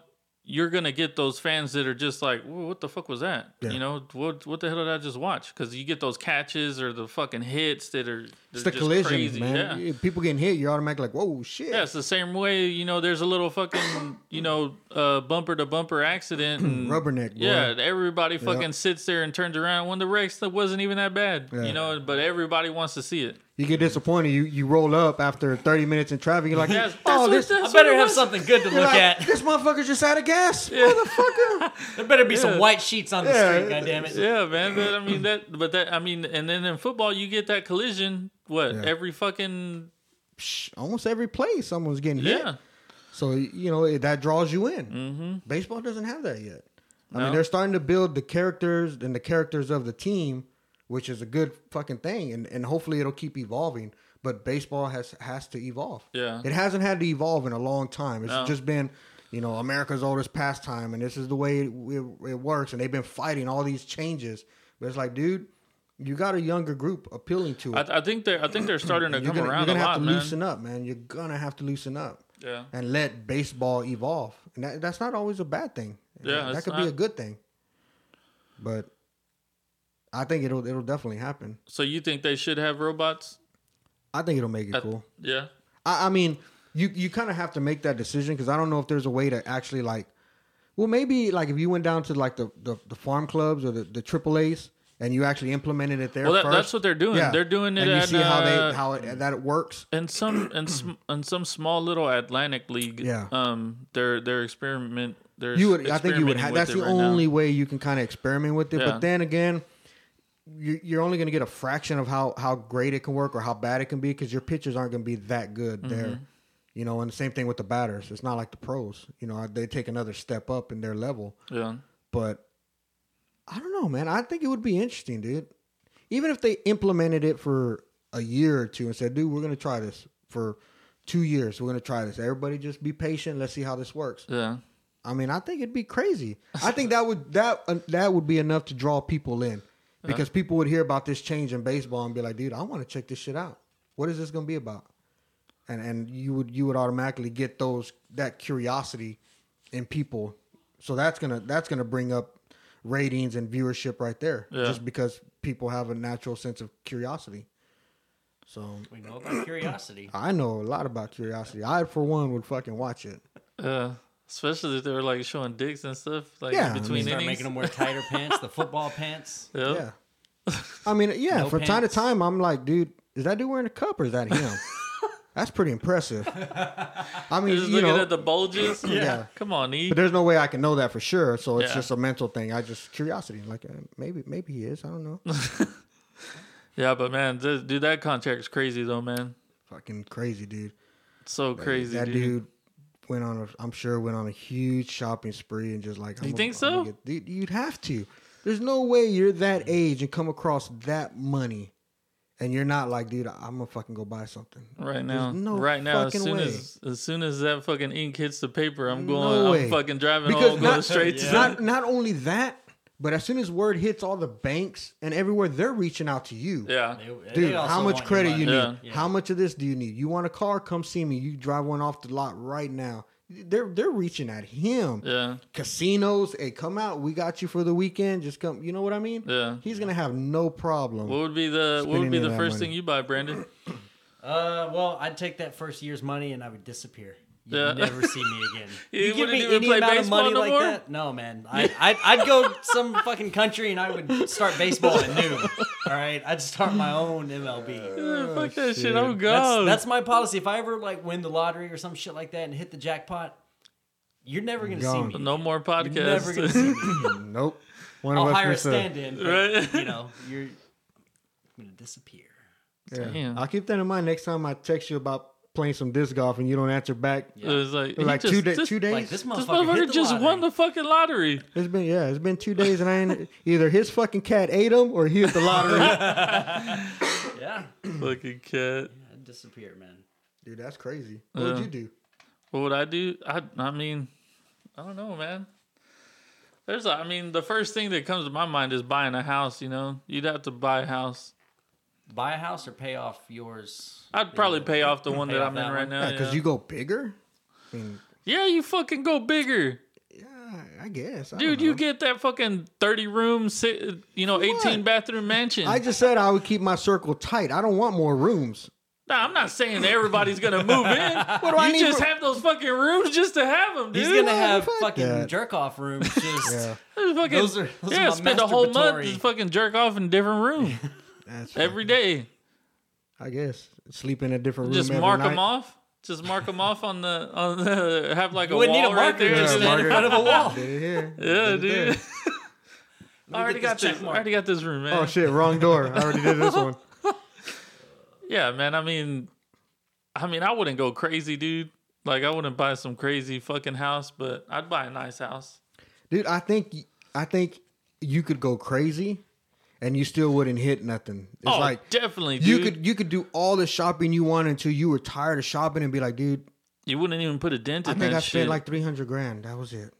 you're gonna get those fans that are just like, "What the fuck was that?" Yeah. You know, what what the hell did I just watch? Because you get those catches or the fucking hits that are it's the just collisions, crazy. man. Yeah. People getting hit, you're automatically like, whoa, shit. Yeah, it's the same way. You know, there's a little fucking, you know, uh, bumper to bumper accident. And, Rubberneck, boy. Yeah, everybody fucking sits there and turns around when the stuff wasn't even that bad. Yeah. You know, but everybody wants to see it. You get disappointed. You you roll up after 30 minutes in traffic. You're like, that's oh, what- this, that's I better have was. something good to you're look like, at. this motherfucker just out of gas, motherfucker. There better be Yeah. some white sheets on the Yeah. street. God damn it! Yeah, man. But, I mean that, but that, I mean, and then in football, you get that collision. What Yeah. every fucking Almost every play, someone's getting hit. yeah, So you know that draws you in. Mm-hmm. Baseball doesn't have that yet. I mean, No. they're starting to build the characters and the characters of the team, which is a good fucking thing, and and hopefully it'll keep evolving. But baseball has has to evolve. Yeah. it hasn't had to evolve in a long time. It's No. just been, you know, America's oldest pastime, and this is the way it, it, it works. And they've been fighting all these changes. But it's like, dude, you got a younger group appealing to it. I, I think they're I think they're starting to come gonna, around you're gonna lot, have to man. loosen up, man. You're gonna have to loosen up Yeah. and let baseball evolve. And that, that's not always a bad thing. Yeah, that it's could be a good thing. But I think it'll it'll definitely happen. So you think they should have robots? I think it'll make it At- cool. Yeah. I, I mean, you you kind of have to make that decision because I don't know if there's a way to actually like, well, maybe like if you went down to like the the, the farm clubs or the the AAA's and you actually implemented it there. Well, that, that's what they're doing. yeah, They're doing it and you at see how uh, they how it, that it works. in some in, sm- in some small little Atlantic league. Yeah. Um. They're they're experiment. They're You would, I think you would. have that's the right now. only way you can kind of experiment with it. Yeah. But then again, you're only going to get a fraction of how how great it can work or how bad it can be because your pitchers aren't going to be that good Mm-hmm. there. You know, and the same thing with the batters. It's not like the pros. You know, they take another step up in their level. Yeah. But I don't know, man. I think it would be interesting, dude. Even if they implemented it for a year or two and said, "Dude, we're going to try this for two years. We're going to try this. Everybody, just be patient. Let's see how this works." Yeah. I mean, I think it'd be crazy. I think that would that uh, that would be enough to draw people in because people would hear about this change in baseball and be like, "Dude, I want to check this shit out. What is this going to be about?" And and you would you would automatically get those that curiosity in people. So that's gonna that's gonna bring up ratings and viewership right there, Yeah. just because people have a natural sense of curiosity. So We know about curiosity. I know a lot about curiosity. I, for one, would fucking watch it. Yeah. Especially if they were like showing dicks and stuff like Yeah, I mean, between Start innings. making them wear tighter pants, the football pants. Yep. Yeah. I mean, yeah, No from time to time, I'm like, dude, is that dude wearing a cup or is that him? That's pretty impressive. I mean, Just you looking know, at the bulges. Yeah. Come on, E. but there's no way I can know that for sure. So it's Yeah. just a mental thing. I just curiosity. Like, uh, maybe, maybe he is. I don't know. Yeah, but man, th- dude, that contract's crazy though, man. Fucking crazy, dude. So crazy, that dude. dude. Went on a. I'm sure went on a huge shopping spree and just like. Do You I'm think I'm so? get- dude, you'd have to. There's no way you're that mm. age and come across that money, and you're not like, dude, I'm gonna fucking go buy something. Right now, no right now, as soon way. as as soon as that fucking ink hits the paper, I'm going. way. I'm fucking driving Because home, going not- straight to. not not only that, but as soon as word hits all the banks and everywhere, they're reaching out to you. Yeah, They- they Dude, also how much credit you need? Yeah. How much of this do you need? You want a car? Come see me. You drive one off the lot right now. They're they're reaching at him. yeah, Casinos, hey, come out. We got you for the weekend. Just come. You know what I mean? yeah. He's gonna have no problem. What would be the What would be the first money. thing you buy, Brandon? Uh, well, I'd take that first year's money and I would disappear. You'd Yeah. never see me again. You give me any play amount of money no like more? that? No, man. I, I'd, I'd go some fucking country and I would start baseball at noon. All right, I'd start my own MLB. Yeah, oh, fuck that shit. shit. I'm That's, gone. that's my policy. If I ever like win the lottery or some shit like that and hit the jackpot, you're never gonna Gone. see me. no more You're never gonna see me again. nope. One I'll hire a stand-in. but, Right. You know, you're gonna disappear. Yeah. Damn. I'll keep that in mind next time I text you about playing some disc golf and you don't answer back. It was like, he Like just, two, da- this, two days. Like this motherfucker, This motherfucker just lottery. won the fucking lottery. It's been yeah, it's been two days and I ain't either his fucking cat ate him or he hit the lottery. Yeah, fucking cat. I'd disappear, man. Dude, that's crazy. What would you do? What would I do? I I mean, I don't know, man. There's, a, I mean, the first thing that comes to my mind is buying a house. You know, you'd have to buy a house. Buy a house or pay off yours. I'd probably pay off the one that off I'm in that right one? now. Yeah, Yeah, because you go bigger. I mean, yeah, you fucking go bigger, yeah, I guess. I dude. You get that fucking thirty room, you know, eighteen What? bathroom mansion. I just said I would keep my circle tight. I don't want more rooms. Nah, I'm not saying everybody's gonna move in. What do I you need just for- have those fucking rooms just to have them, dude. He's gonna have fuck fucking that. jerk off rooms. Just Yeah, Just fucking, Those are- those are yeah, my spend a whole month just fucking jerk off in different room that's every day. I guess sleep in a different room. Just every mark night. them off. Just mark them off on the on the have like a You wouldn't wall need a right marker, there. just Yeah, stand in marker. front of a wall. Did. Yeah, Did it there. dude. I already got this this. I already got this room, man. Oh shit, wrong door. I already did this one. Yeah, man. I mean, I mean, I wouldn't go crazy, dude. Like, I wouldn't buy some crazy fucking house, but I'd buy a nice house. Dude, I think I think you could go crazy, and you still wouldn't hit nothing. It's oh, like definitely, you dude. could you could do all the shopping you want until you were tired of shopping and be like, dude, You wouldn't even put a dent I in I think that I shit. spent like three hundred grand. That was it.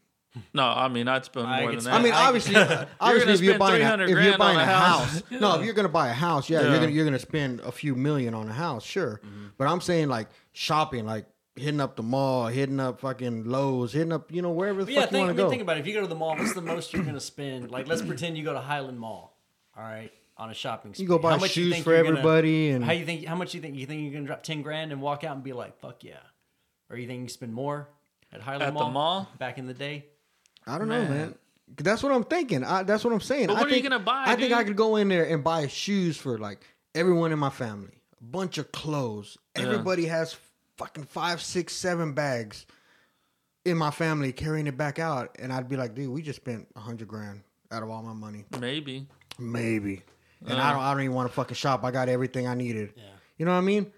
no, I mean I'd spend I more could than that. I mean, obviously, You're obviously, if you're buying, a, if you're buying a a house, house. no, if you're gonna buy a house, yeah, Yeah. you're gonna you're gonna spend a few million on a house, sure. Mm-hmm. But I'm saying like shopping, like hitting up the mall, hitting up fucking Lowe's, hitting up, you know, wherever the But yeah, fuck you think, I want mean, to go. think about it. If you go to the mall, what's the most you're gonna spend? Like, let's pretend you go to Highland Mall. All right, on a shopping. You go buy How much you shoes think for you're gonna- everybody and- how you think? How much you think? You think you're gonna drop ten grand and walk out and be like, "Fuck yeah," or you think you spend more at Highland At the Mall? mall? back in the day? I don't know, Man. man. That's what I'm thinking. I, that's what I'm saying. But I what are you think, gonna buy, I think I could go in there and buy shoes for like everyone in my family, a bunch of clothes. Everybody has fucking five, six, seven bags in my family carrying it back out, and I'd be like, dude, we just spent a hundred grand out of all my money, Maybe. Maybe. And I uh-huh. don't, I don't even want to fucking shop. I got everything I needed. Yeah. You know what I mean?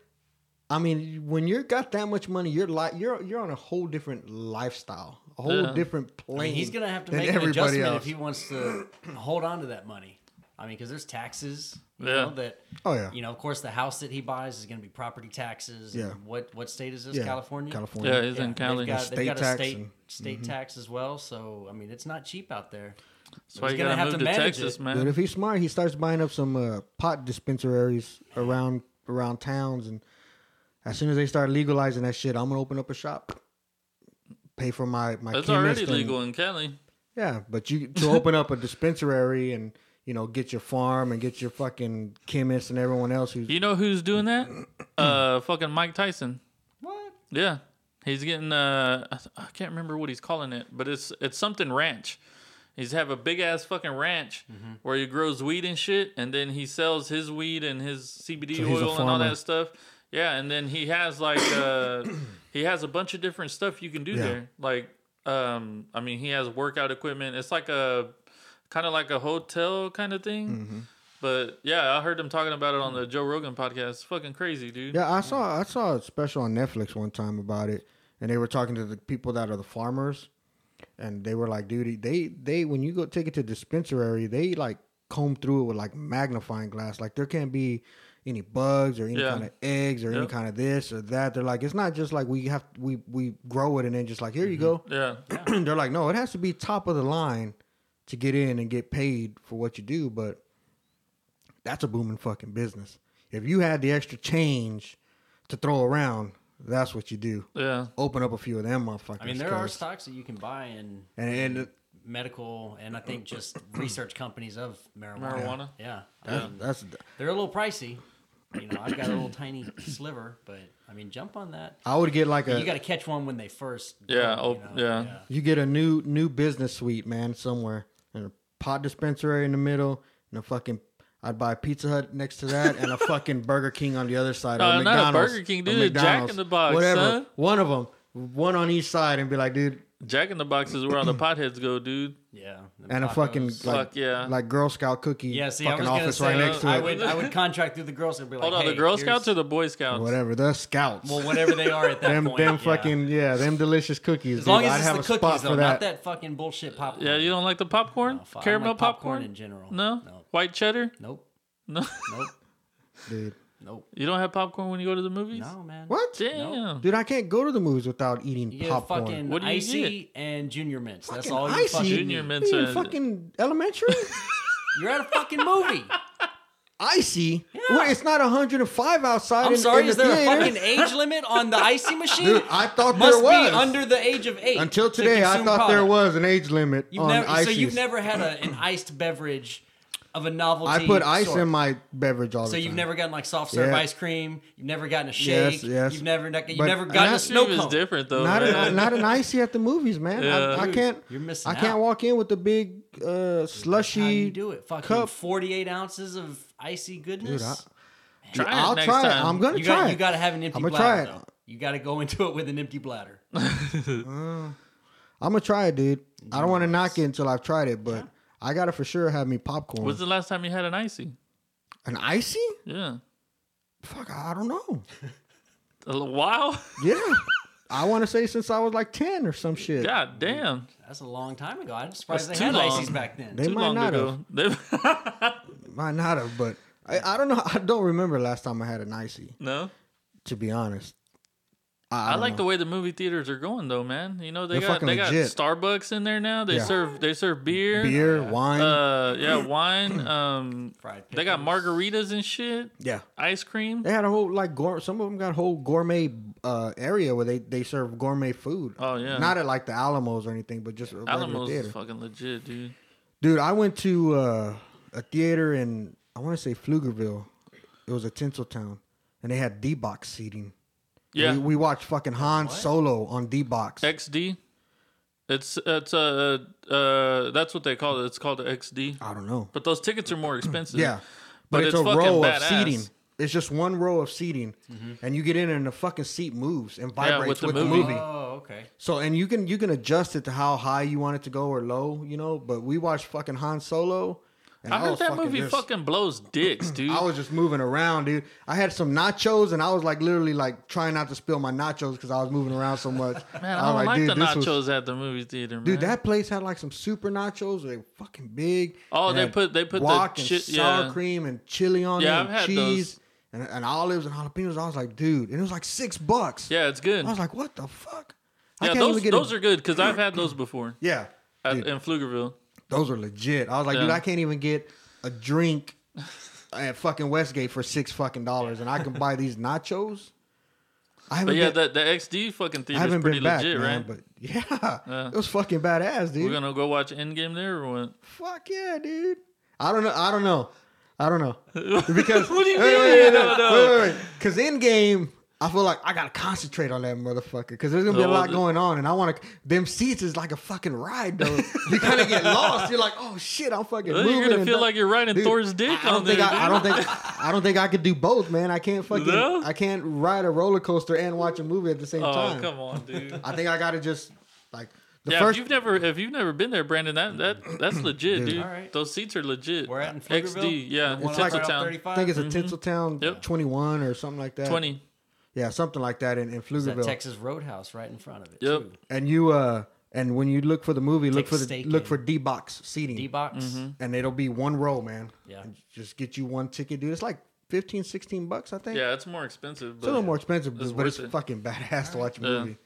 I mean, when you're got that much money, you're like you're you're on a whole different lifestyle, a whole Yeah. different I plane. mean, he's gonna have to make an adjustment else. if he wants to hold on to that money. I mean, because there's taxes. You Yeah. know, that Oh yeah, you know, of course, the house that he buys is going to be property taxes. and Yeah. What what state is this? yeah, California. California. Yeah, he's Yeah, in Cali. They've got, State they've got a tax state and- state mm-hmm. tax as well. So I mean, it's not cheap out there. That's why he's you gonna gotta have move to to, manage Texas, it. man. But if he's smart, he starts buying up some uh, pot dispensaries around around towns, and as soon as they start legalizing that shit, I'm gonna open up a shop. Pay for my my. It's already and- legal in Cali. Yeah, but you to open up a dispensary and you know get your farm and get your fucking chemist and everyone else who's You know who's doing that? Uh, fucking Mike Tyson. What? Yeah, he's getting. Uh, I I can't remember what he's calling it, but it's it's something ranch. He's have a big ass fucking ranch Mm-hmm. where he grows weed and shit, and then he sells his weed and his CBD So oil and all that stuff. Yeah, and then he has like uh, he has a bunch of different stuff you can do Yeah. there. Like, um, I mean, he has workout equipment. It's like a kind of like a hotel kind of thing. Mm-hmm. But yeah, I heard them talking about it on the Joe Rogan podcast. It's fucking crazy, dude. Yeah, I saw I saw a special on Netflix one time about it, and they were talking to the people that are the farmers, and they were like, "Dude, they they when you go take it to dispensary, they like comb through it with like magnifying glass. Like there can't be any bugs or any Yeah. kind of eggs or any kind of this or that. They're like, it's not just like we have we we grow it and then just like here you go. Mm-hmm. Yeah. They're like, no, it has to be top of the line to get in and get paid for what you do, but that's a booming fucking business. If you had the extra change to throw around, that's what you do. Yeah. Open up a few of them motherfuckers. I mean, there are stocks that you can buy in, And- and- in medical and I think just research companies of marijuana. Marijuana? Yeah. I that's, mean, that's they're a little pricey. You know, I've got a little tiny sliver, but I mean, jump on that. I would get like a You got to catch one when they first. Yeah, go, oh, you know? yeah. you get a new new business suite, man, somewhere. And a pot dispensary in the middle and a fucking I'd buy a Pizza Hut next to that and a fucking Burger King on the other side. or Uh, not a McDonald's, Burger King, dude, Jack in the Box, whatever. son. One of them, one on each side, and be like, dude, Jack in the Box is where all the potheads go, dude. Yeah. them and a fucking like, Fuck yeah. like Girl Scout cookie, Yeah, see, I fucking was gonna office say, right next to I it, would, I would contract through the Girl Scouts. and be Like, Hold on, hey, the Girl here's- Scouts or the Boy Scouts? whatever. The Scouts, Well, whatever they are at that them point. them yeah. fucking yeah, them delicious cookies. As long as I'd it's have the a spot cookies, for though, that. not that fucking bullshit popcorn. Yeah, you don't like the popcorn? No, fuck, I don't Caramel like popcorn popcorn? in general. No? No. White cheddar? Nope. No. Nope. dude. Nope. You don't have popcorn when you go to the movies? No, man. What? Damn. Dude, I can't go to the movies without eating You get popcorn. fucking What do you icy and junior mints. That's Fucking all you icy? fucking Junior need. mints What are you, are- fucking elementary? You're at a fucking movie. icy? Wait, it's not 105 outside. I'm in, sorry. in Is the there theater? a fucking age limit on the icy machine? Dude, I thought Must there was. be under the age of eight. Until to today, I consume thought there product. was an age limit You've on never, so you've never had a, an iced beverage of a novelty. I put ice sort. in my beverage all the time. So you've never gotten like soft serve Yeah. ice cream. You've never gotten a shake. yes. yes. You've never you've But never gotten a not- snow Cream is cone. different, though. not man. an, not an icy at the movies, man. Yeah. I, I can't. you're missing I can't walk in with the big uh, slushy. how you do it. Fucking cup. 48 ounces of icy goodness. Dude, I, Try it I'll next try it. I'm gonna you try got it. you got to have an empty I'ma bladder. try it. Though. You got to go into it with an empty bladder. I'm gonna try it, dude. I don't want to knock it until I've tried it, but I gotta for sure have me popcorn. When's the last time you had an icy? An icy? Yeah. Fuck, I don't know. A little while? Yeah, I want to say since I was like ten or some shit. God damn. That's a long time ago. I'm surprised That's they had long. ices back then. They Too might long not ago. They- Might not have, but I, I don't know. I don't remember last time I had an icy. no. To be honest, I, I, like know. the way the movie theaters are going though, man. You know they They're got fucking they got legit. Starbucks in there now. They Yeah. serve they serve beer. beer, wine. Uh yeah, wine. Um Fried they got margaritas and shit. yeah, Ice cream. they had a whole like gour- some of them got a whole gourmet uh, area where they they serve gourmet food. Oh yeah. Not at like the Alamos or anything, but just a Alamos theater. is fucking legit, dude. Dude, I went to uh, a theater in I want to say Pflugerville. It was a Tinseltown, and they had D box seating. Yeah. we, we watched fucking Han Solo on D box. XD. It's it's uh uh that's what they call it. It's called XD. I don't know. But those tickets are more expensive. Yeah, But but, it's, it's a fucking row of seating. It's just one row of seating, and you get in and the fucking seat moves and vibrates with with, the the, movie. movie. Oh, okay. So and you can you can adjust it to how high you want it to go or low, you know. But we watched fucking Han Solo. And I heard was that fucking movie just- fucking blows dicks, dude. I was just moving around, dude. I had some nachos, and I was like literally like trying not to spill my nachos because I was moving around so much. man, I was don't like, dude, the this was- nachos at the movie theater, man. Dude, that place had like some super nachos. They were fucking big. Oh, they put- they put the guac and sour yeah. cream and chili on Yeah, it, I've and had cheese and, and olives and jalapenos. I was like, dude, and it was like six bucks. yeah, it's good. I was like, what the fuck? yeah, those those are good because I've had those before yeah, at, in Pflugerville. Those are legit. I was like, dude, I can't even get a drink at fucking Westgate for six fucking dollars, and I can buy these nachos. I haven't But yeah, been, the, the XD fucking theater is pretty been back, legit, man. right? But yeah, Yeah. it was fucking badass, dude. We're gonna go watch Endgame there or what? Fuck yeah, dude. I don't know. I don't know. I don't know because What do you wait, mean wait, you wait, don't know? wait, wait, wait. Because Endgame, I feel like I gotta concentrate on that motherfucker because there's gonna be a lot going on, and I want to. Them seats is like a fucking ride, though. you kind of get lost. You're like, oh shit, I'm fucking. Well, moving you're gonna feel that- like you're riding Dude, Thor's dick I don't on think there. I, I don't think I don't think I could do both, man. I can't fucking. No? I can't ride a roller coaster and watch a movie at the same oh time. come on, dude. I think I gotta just like the yeah, first. if you've never if you've never been there, Brandon, that that that's legit, dude. All right. Those seats are legit. We're at in Pflugerville? XD, yeah, it's right off Tinseltown. 35? I think it's a mm-hmm. Tinseltown Yep. 21 or something like that. Twenty. Yeah, something like that in, in It's that Pflugerville. Texas Roadhouse right in front of it. Yep. too. And you uh and when you look for the movie, look for the steak look in. for D box seating. D box. Mm-hmm. and it'll be one row, man. Yeah. And just get you one ticket, dude. It's like 15, 16 bucks, I think. Yeah, it's more expensive. But It's a little more expensive, It's but it's it. fucking badass to watch a Yeah. movie.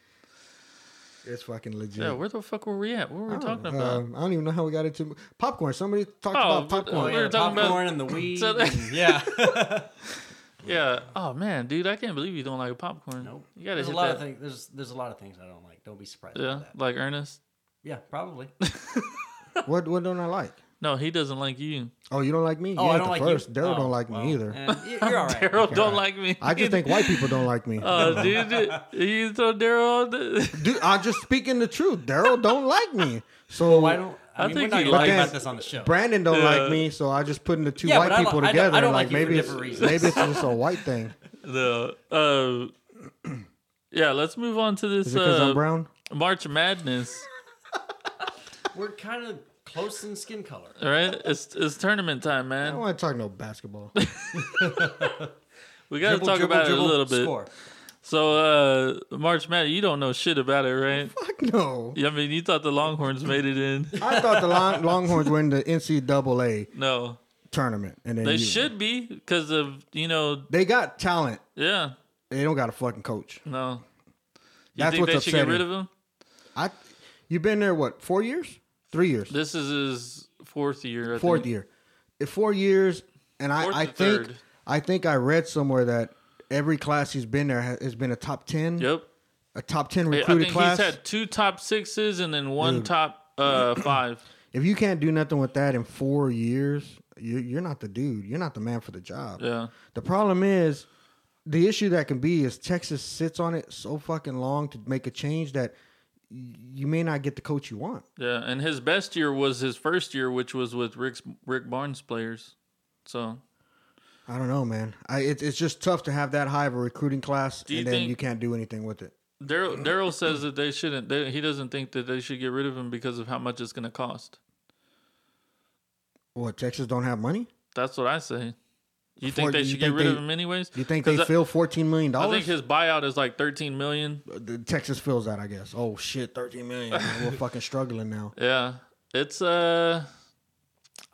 It's fucking legit. Yeah, where the fuck were we at? What were we talking don't, about? um, I don't even know how we got into popcorn. Somebody talked Oh, about popcorn. we were Yeah, talking about- popcorn and the weed. So that- and- yeah. yeah. Oh man, dude, I can't believe you don't like popcorn. nope. You gotta There's a lot that. of things. There's there's a lot of things I don't like. Don't be surprised. yeah, About that. like Ernest. Yeah, probably. what what don't I like? No, he doesn't like you. Oh, you don't like me? Oh, you I don't the like first. you. Daryl Oh, don't like well, me either. you're all right. Daryl don't like me. I just think white people don't like me. Oh, dude, you throw Daryl on the. Dude, I'm just speaking the truth. Daryl don't like me. So Why don't I, I mean, think we're not he gonna talk likes- about this on the show. Brandon don't Yeah. like me, so I just putting the two Yeah, white but I people don't- I don't- together. I don't like like you for maybe it's different reasons. maybe it's just a white thing. No. Uh, yeah, let's move on to this Is it because uh, I'm brown? March Madness. We're kind of close in skin color. All right, it's it's tournament time, man. I don't man. want to talk no basketball. We got to Dribble, talk dribble, about dribble, it a little bit. Score. So, uh, March Madness, you don't know shit about it, right? Fuck no. Yeah, I mean, you thought the Longhorns made it in. I thought the Long- Longhorns were in the NCAA No, tournament, and then they you- should be because of you know, They got talent. yeah. They don't got a fucking coach. No, you That's think what's they should get upsetting. rid of him? I, you've been there what? Four years? Three years? This is his fourth year. I Fourth think. year. In four years, and Fourth I, I think third. I think I read somewhere that every class he's been there has, has been a top ten, Yep. a top ten I recruited think class. he's had two top sixes and then one Dude. top uh, five. if you can't do nothing with that in four years, you, you're not the dude. You're not the man for the job. Yeah. The problem is, the issue that can be is Texas sits on it so fucking long to make a change that you may not get the coach you want. Yeah, and his best year was his first year, which was with Rick's, Rick Barnes players. So I don't know, man. I it, it's just tough to have that high of a recruiting class and then you can't do anything with it. Daryl Daryl says that they shouldn't. They, he doesn't think that they should get rid of him because of how much it's going to cost. What Texas don't have money? That's what I say. You think they should think get rid of him anyways? You think they I- feel fourteen million I think his buyout is like 13 million. Texas fills that, I guess. Oh shit, thirteen million. We're fucking struggling now. Yeah, it's uh,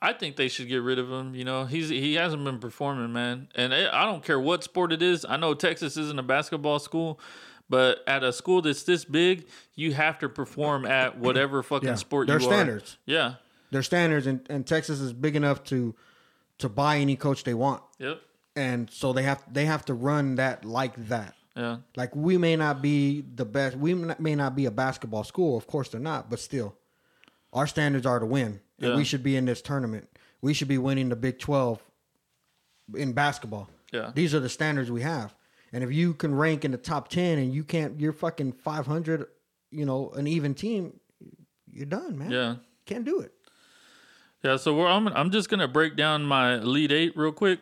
I think they should get rid of him. You know, he's he hasn't been performing, man. And I don't care what sport it is. I know Texas isn't a basketball school, but at a school that's this big, you have to perform at whatever fucking Yeah, sport their you standards. are. Yeah. Their standards and, and Texas is big enough to to buy any coach they want. Yep. And so they have they have to run that like that. Yeah. Like we may not be the best. We may not be a basketball school. Of course they're not. But still, our standards are to win, Yeah. we should be in this tournament. We should be winning the Big Twelve in basketball. Yeah. These are the standards we have. And if you can rank in the top ten and you can't, you're fucking five hundred. You know, an even team, you're done, man. Yeah. can't do it. Yeah, so we're, I'm I'm just gonna break down my Elite Eight real quick.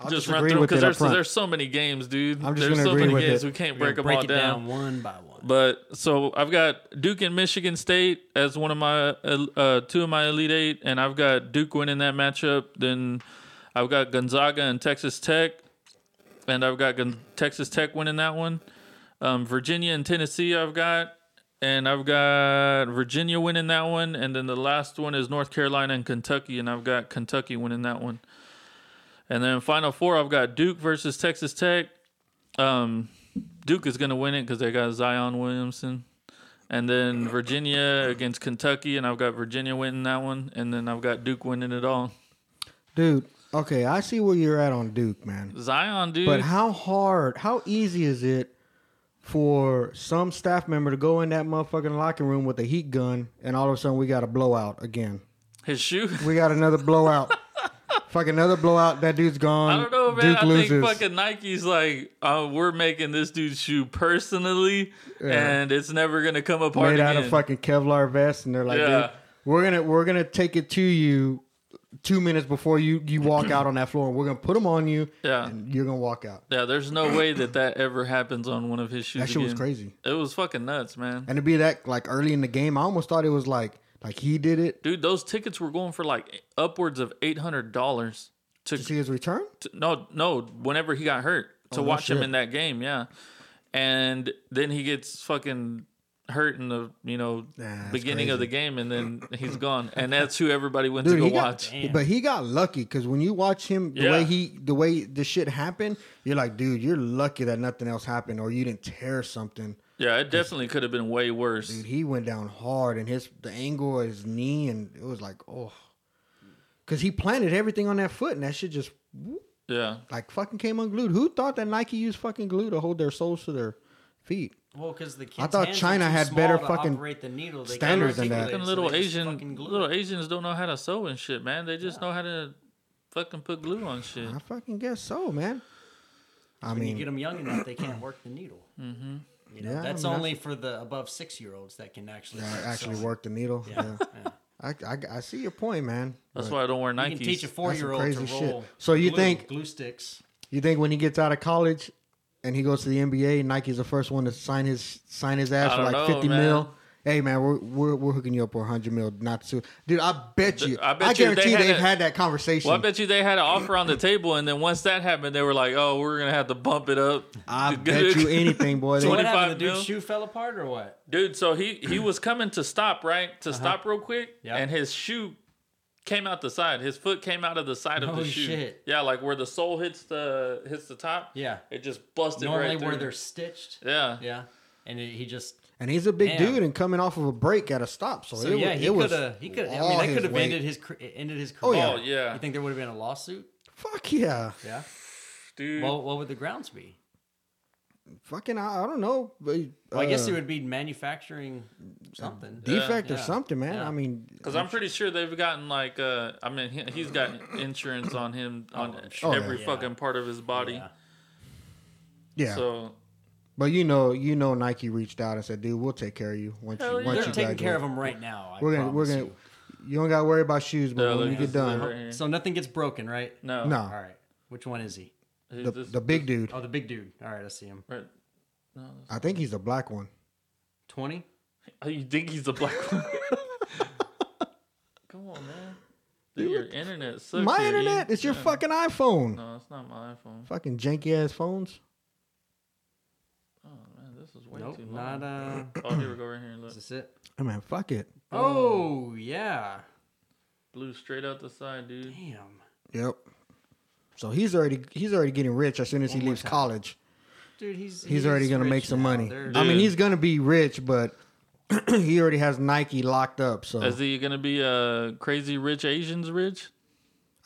I'll just just run agree through with because it up there's there's so many games, dude. I'm just there's gonna so agree many with games it. we can't break them break all it down. down one by one. But so I've got Duke and Michigan State as one of my uh, uh, two of my Elite Eight, and I've got Duke winning that matchup. Then I've got Gonzaga and Texas Tech, and I've got Gon- Texas Tech winning that one. Um, Virginia and Tennessee, I've got, and I've got Virginia winning that one, and then the last one is North Carolina and Kentucky, and I've got Kentucky winning that one. And then Final Four, I've got Duke versus Texas Tech. Um, Duke is going to win it because they got Zion Williamson. And then Virginia against Kentucky, and I've got Virginia winning that one. And then I've got Duke winning it all. Dude, okay, I see where you're at on Duke, man. Zion, dude. But how hard, how easy is it for some staff member to go in that motherfucking locker room with a heat gun and all of a sudden we got a blowout again? His shoe. We got another blowout. Fucking another blowout. That dude's gone. I don't know, man. Duke I loses. think fucking Nike's like, uh, we're making this dude's shoe personally, and it's never gonna come apart made again. out of fucking Kevlar vest, and they're like, Yeah. dude, we're gonna we're gonna take it to you two minutes before you you walk out on that floor. and We're gonna put them on you, Yeah. and you're gonna walk out. yeah, there's no way that that ever happens on one of his shoes. That shit was crazy. It was fucking nuts, man. And to be that like early in the game, I almost thought it was like like he did it Dude, those tickets were going for like upwards of eight hundred dollars to to see his return. to- no no whenever he got hurt to Oh, no watch him in that game yeah and then he gets fucking hurt in the you know Nah, that's beginning of the game and then he's gone and that's who everybody went Dude, to go got, watch Damn. but he got lucky because when you watch him, the Yeah. way he, the way the shit happened, you're like, dude, you're lucky that nothing else happened or you didn't tear something. Yeah it definitely could have been way worse Dude, he went down hard, and his the angle of his knee, and it was like, oh, because he planted everything on that foot, and that shit just whoop, yeah like fucking came unglued. Who thought that Nike used fucking glue to hold their soles to their feet? Well, because the kids I thought hands China had better fucking operate the needle. They standards than that. fucking it, so little asian fucking little asians don't know how to sew and shit man they just know how to fucking put glue on shit I fucking guess so, man. I When you mean, get them young enough, they can't work the needle. Mm-hmm. You know, Yeah, I that's mean, only for the above six year olds that can actually I work, actually so- work the needle. Yeah, Yeah. I, I, I see your point, man. that's But why i don't wear You can teach a four year old to crazy shit. So you glue, think- glue sticks? You think when he gets out of college and he goes to the NBA, Nike's the first one to sign his sign his ass for like know, fifty man. mil? Hey man, we're, we're we're hooking you up for hundred mil, not to dude. I bet you, I I, bet you they guarantee had they've a- had that conversation. well, I bet you they had an offer on the table, and then once that happened, they were like, "Oh, we're gonna have to bump it up." I bet you anything, boy. So what 25 happened? The dude's mil? shoe fell apart or what? Dude, so he he was coming to stop, right? To uh-huh. stop real quick, Yeah. and his shoe came out the side. His foot came out of the side of the shoe. shit. Yeah, like where the sole hits the hits the top. Yeah. It just busted Normally right where they're stitched. Yeah. Yeah. And it, he just. And he's a big Damn. dude and coming off of a break at a stop. So, So it, yeah, he it was could have. He could. I mean, that could have ended his ended his Oh, career. yeah. Oh yeah, yeah. You think there would have been a lawsuit? Fuck yeah, Yeah. dude. Well, what would the grounds be? fucking I, I don't know. But, Well, I guess uh, it would be manufacturing something. defect or Yeah. something, man. Yeah. I mean, Because I'm pretty sure they've gotten like, uh, I mean, he, he's got insurance on him on Oh, every yeah. fucking part of his body. Yeah. yeah. So but you know, you know, Nike reached out and said, "Dude, we'll take care of you once Hell you yeah. once They're you taking care of him right now. I We're gonna we're gonna. you. You don't got to worry about shoes, but Yeah, when look, you get this is done, right here. So nothing gets broken, right? no, no, All right. Which one is he? He's the, this- the big dude. Oh, the big dude. All right, I see him. right. No, I think he's the black one. Twenty. Oh, you think he's the black one? Come on, man. Dude, your internet sucks. My here, internet? It's your Yeah. fucking iPhone. No, it's not my iPhone. Fucking janky ass phones. Oh man, this is way Nope, too not long. uh. Oh, here we go, right here. Look, Is this it? I mean, fuck it. Oh yeah. Blew straight out the side, dude. Damn. Yep. So he's already he's already getting rich as soon as he One more leaves time. college. Dude, he's He's already gonna make some now. money. They're- I mean, he's gonna be rich, but he already has Nike locked up. So Is he gonna be uh crazy rich Asians rich?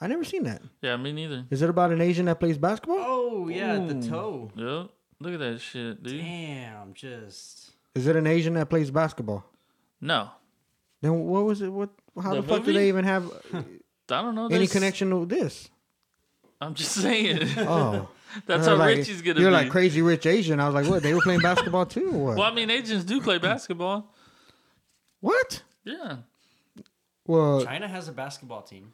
I never seen that. Yeah, me neither. Is it about an Asian that plays basketball? Oh yeah, Ooh. the toe. Yep. Look at that shit, dude. Damn, just Is it an Asian that plays basketball? No, Then what was it? What? How the, The fuck do they even have I don't know. any There's- connection with this? I'm just saying. Oh, That's how was like, rich he's gonna You're be. like crazy rich Asian. I was like, what? They were playing basketball too? Or what? well, I mean, Asians do play basketball. What? Yeah. Well, China has a basketball team.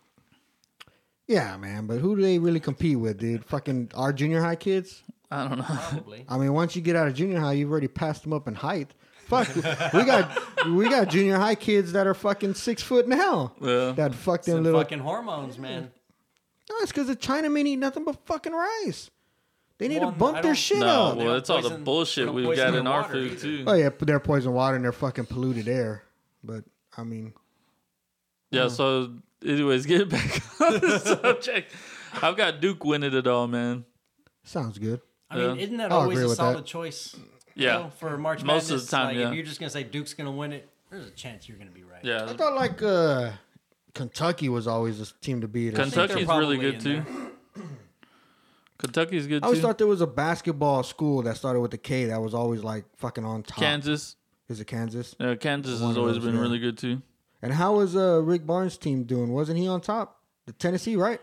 yeah, man. But who do they really compete with, dude? Fucking our junior high kids. I don't know. Probably. I mean, once you get out of junior high, you've already passed them up in height. Fuck, we got we got junior high kids that are fucking six foot now. Yeah. That fuck them Some little. fucking hormones, man. No, it's because the Chinamen eat nothing but fucking rice. They need Well, to bump their shit No, up. They well, don't it's all the bullshit we've got in our food either. too. Oh yeah, they're poison water and they're fucking polluted air. But I mean, Yeah. So, anyways, get back on the subject. I've got Duke winning it all, man. sounds good. I mean, Yeah. isn't that I'll always a solid that. choice? Yeah. though, for March Most of the Madness? time, like, yeah. If you're just gonna say Duke's gonna win it, there's a chance you're gonna be right. Yeah. I thought like uh, Kentucky was always a team to beat. or think something. they're Kentucky's really probably good too. Kentucky's good I always too. thought there was a basketball school that started with the K that was always like fucking on top. Kansas. Is it Kansas? Yeah, Kansas One has always those, been yeah. really good too. And how was uh, Rick Barnes' team doing? Wasn't he on top? The Tennessee, right?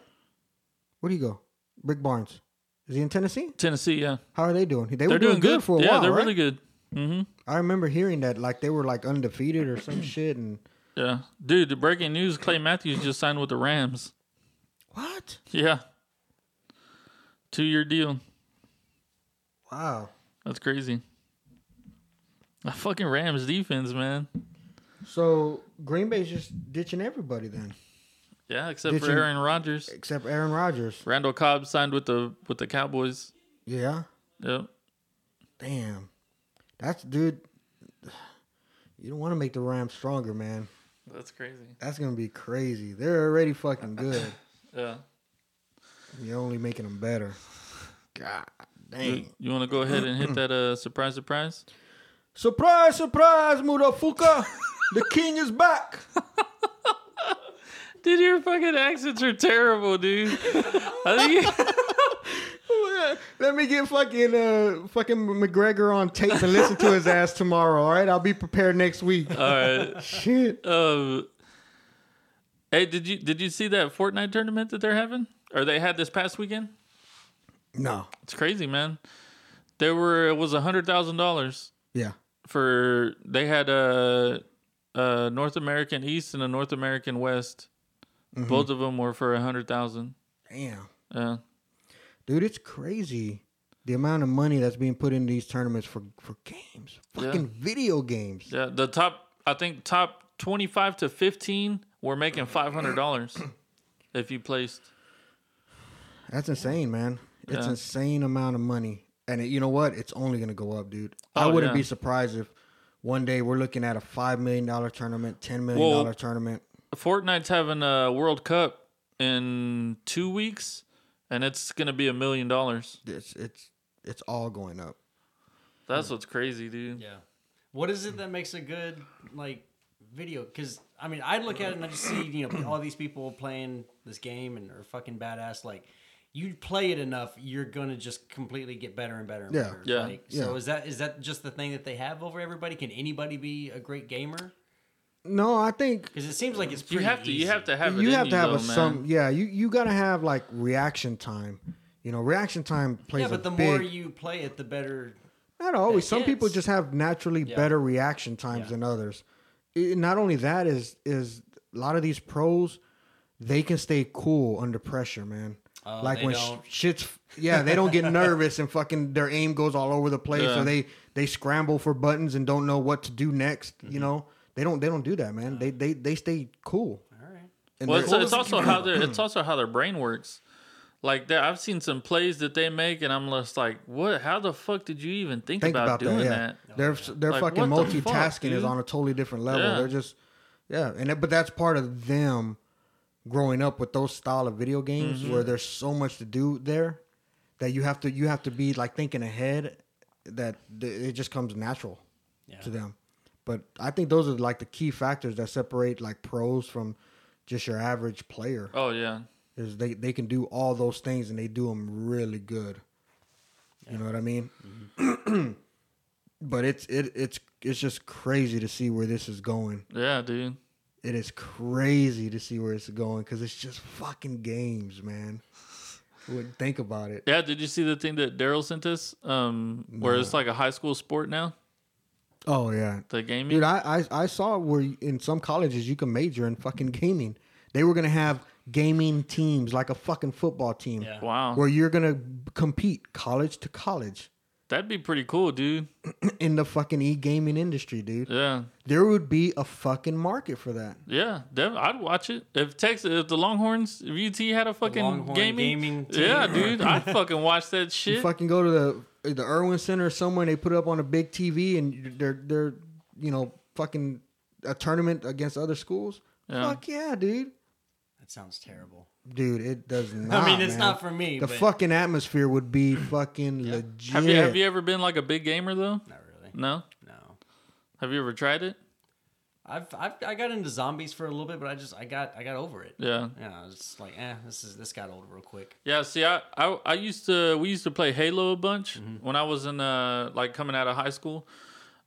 Where do he go? Rick Barnes. Is he in Tennessee? Tennessee, yeah, How are they doing? They they're were doing, good, for a yeah, while. Yeah, they're right? really good. hmm I remember hearing that like they were like undefeated or some shit. And Yeah, dude. The breaking news: Clay Matthews just signed with the Rams. what? Yeah, two year deal. Wow. That's crazy. The fucking Rams defense, man. So Green Bay's just ditching everybody then, Yeah, except Did for you- Aaron Rodgers. except Aaron Rodgers. Randall Cobb signed with the with the Cowboys. Yeah. Yep. Damn. That's dude. You don't want to make the Rams stronger, man. That's crazy. That's gonna be crazy. They're already fucking good. Yeah. You're only making them better. God You, dang. You want to go ahead and hit that uh surprise surprise? Surprise, surprise, motherfucker. the king is back. Dude, your fucking accents are terrible, dude. Let me get fucking uh fucking McGregor on tape and listen to his ass tomorrow. All right, I'll be prepared next week. all right. Shit. Um, hey, did you did you see that Fortnite tournament that they're having, or they had this past weekend? No. It's crazy, man. There were it was a hundred thousand dollars Yeah. for they had a, a North American East and a North American West. Mm-hmm. Both of them were for a hundred thousand. Damn. Yeah, Dude, it's crazy. The amount of money that's being put in these tournaments for for games. Fucking video games. yeah. The top, I think, top twenty five to fifteen were making five hundred dollars if you placed. That's insane, man. It's Yeah. insane amount of money. And it, you know what? It's only gonna go up, dude. Oh, I Oh, wouldn't yeah. be surprised if one day we're looking at a five million dollar tournament, ten million dollar Well- tournament. Fortnite's having a World Cup in two weeks, and it's gonna be a million dollars. It's it's it's all going up. That's what's crazy, dude. Yeah. What is it that makes a good like video? Because I mean, I look at it and I just see you know all these people playing this game and are fucking badass. Like, you play it enough, you're gonna just completely get better and better and Yeah. better. Yeah. Like, so Yeah. is that is that just the thing that they have over everybody? Can anybody be a great gamer? No, I think Because it seems like it's You have to. You have to have. It you in have to have though, a man. some yeah you you gotta have like reaction time you know reaction time plays Yeah, but a the big more you play it, the better. not always it some people just have naturally Yeah. better reaction times Yeah. than others It- not only that is is a lot of these pros they can stay cool under pressure man Oh, like when sh- shit's yeah they don't get nervous and fucking their aim goes all over the place Yeah. or they they scramble for buttons and don't know what to do next Mm-hmm. you know they don't they don't do that man they they they stay cool All right. And Well, they're- it's, it's also how their it's also how their brain works. Like that, I've seen some plays that they make, and I'm just like, "What? How the fuck did you even think, think about, about, doing that. Yeah, that?" their their Like, fucking what the fuck, multitasking is on a totally different level. Yeah. They're just yeah, and that, but that's part of them growing up with those style of video games Mm-hmm. where there's so much to do there that you have to you have to be like thinking ahead that th- it just comes natural Yeah. to them. But I think those are like the key factors that separate like pros from just your average player. Oh yeah, Is they they can do all those things and they do them really good. You know what I mean? but it's it it's it's just crazy to see where this is going. yeah, dude. It is crazy to see where it's going because it's just fucking games, man. Wouldn't think about it. Yeah, did you see the thing that Daryl sent us? Um, where it's like a high school sport now, Oh yeah, the gaming. dude. I, I I saw where in some colleges you can major in fucking gaming. They were gonna have gaming teams like a fucking football team, Yeah. wow, where you're gonna compete college to college that'd be pretty cool, dude. in the fucking e gaming industry, dude. Yeah, There would be a fucking market for that. yeah, dev- I'd watch it if Texas, if the Longhorns, if UT had a fucking Longhorn gaming, gaming team. yeah, dude, I'd fucking watch that You shit. fucking go to the the Erwin Center or somewhere they put it up on a big TV and they're they're you know fucking a tournament against other schools. Yeah. Fuck yeah, dude. That sounds terrible. Dude, it does not. I mean, it's man. not for me. The but fucking atmosphere would be fucking legit. Have you have you ever been like a big gamer though? Not really. No. No. Have you ever tried it? I've, I've I got into zombies for a little bit, but I just I got I got over it. Yeah. Yeah, It's like, eh, this is this got old real quick. Yeah, see, I, I I used to we used to play Halo a bunch Mm-hmm. when I was in uh like coming out of high school.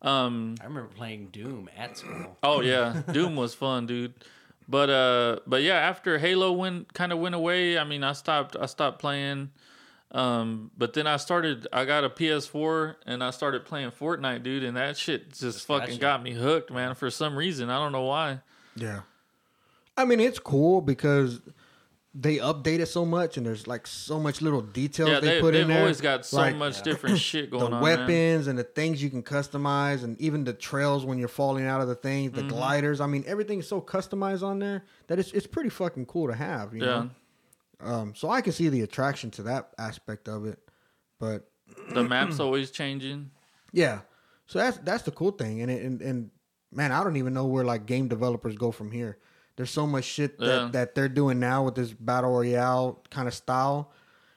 Um I remember playing Doom at school. oh yeah, Doom was fun, dude. But uh but yeah, after Halo went kind of went away, I mean, I stopped I stopped playing um but then I started I got a PS4 and I started playing Fortnite, dude, and that shit just got fucking you. got me hooked, man, for some reason. I don't know why. Yeah. I mean, it's cool because they update it so much and there's like so much little details Yeah, they, they, put they've in there. always got so Like, much different shit the going on. man. weapons and the things you can customize and even the trails when you're falling out of the things, Mm-hmm. the gliders. I mean, everything's so customized on there that it's it's pretty fucking cool to have, you Yeah. know. Um, so I can see the attraction to that aspect of it, but The map's always changing. yeah, so that's that's the cool thing, and it, and and man, I don't even know where like game developers go from here. There's so much shit that, Yeah. that they're doing now with this battle royale kind of style,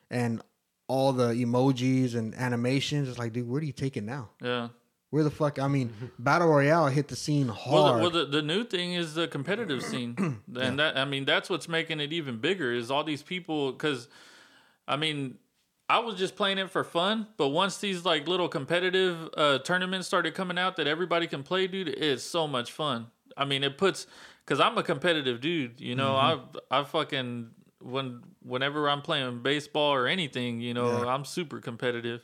and all the emojis and animations. It's like, dude, where do you take it now? Yeah. Where the fuck? I mean, battle royale hit the scene Well, hard. the, well the, the new thing is the competitive scene, and that I mean that's what's making it even bigger. Is all these people because, I mean, I was just playing it for fun, but once these like little competitive uh, tournaments started coming out that everybody can play, dude, it's so much fun. I mean, it puts because I'm a competitive dude. You know, Mm-hmm. I I fucking when whenever I'm playing baseball or anything, you know, Yeah. I'm super competitive,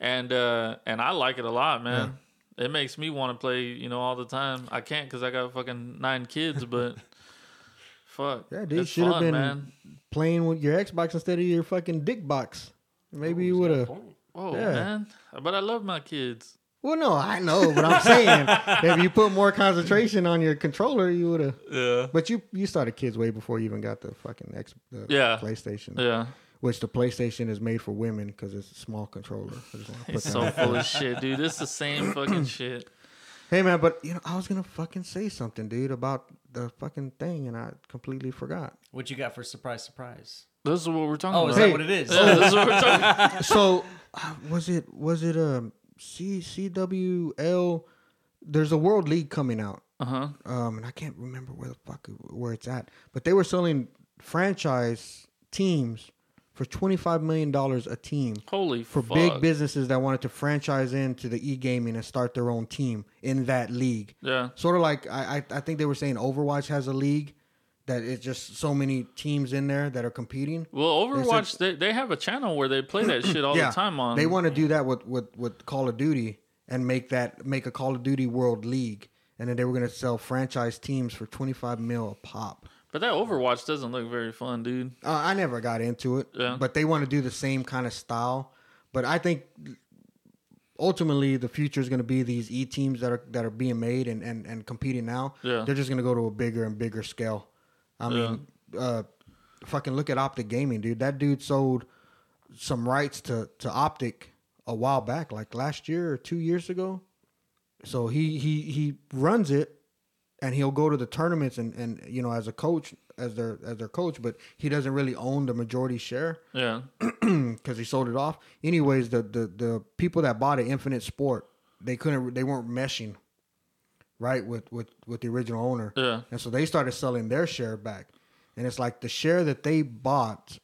and uh and I like it a lot, man. It makes me want to play, you know, all the time. I can't because I got fucking nine kids, but fuck, yeah, dude, should have been man. playing with your Xbox instead of your fucking dick box. Maybe you would have. Oh Yeah. man, but I love my kids. Well, no, I know, but I'm saying if you put more concentration on your controller, you would have. Yeah, But you you started kids way before you even got the fucking X, the Yeah. PlayStation. yeah. Which the PlayStation is made for women because it's a small controller. I just wanna put He's that so out full of shit, dude. It's the same fucking shit. Hey man, but you know I was gonna fucking say something, dude, about the fucking thing, and I completely forgot. What you got for surprise, surprise? This is what we're talking Oh, is. Hey. that what it is? Yeah, this is what we're talking. so uh, was it was it um C CWL? There's a World League coming out, Uh huh. um, and I can't remember where the fuck where it's at, but they were selling franchise teams for twenty five million dollars a team Holy for fuck. big businesses that wanted to franchise into the e gaming and start their own team in that league. Yeah, Sort of like I, I I think they were saying Overwatch has a league that it's just so many teams in there that are competing. well, They Overwatch they, they have a channel where they play that shit all the time on. They want to do that with, with, with Call of Duty and make that make a Call of Duty World League, and then they were going to sell franchise teams for twenty five mil a pop. But that Overwatch doesn't look very fun, dude. Uh, I never got into it, Yeah. but they want to do the same kind of style. But I think ultimately the future is going to be these e teams that are that are being made and, and, and competing now. Yeah. they're just going to go to a bigger and bigger scale. I mean, uh, fucking look at Optic Gaming, dude. That dude sold some rights to to Optic a while back, like last year or two years ago. So he he he runs it, and he'll go to the tournaments and and you know as a coach as their as their coach, but he doesn't really own the majority share Yeah. because he sold it off. Anyways, the the the people that bought it, Infinite Sport, they couldn't they weren't meshing right with with with the original owner, Yeah. and so they started selling their share back, and it's like the share that they bought,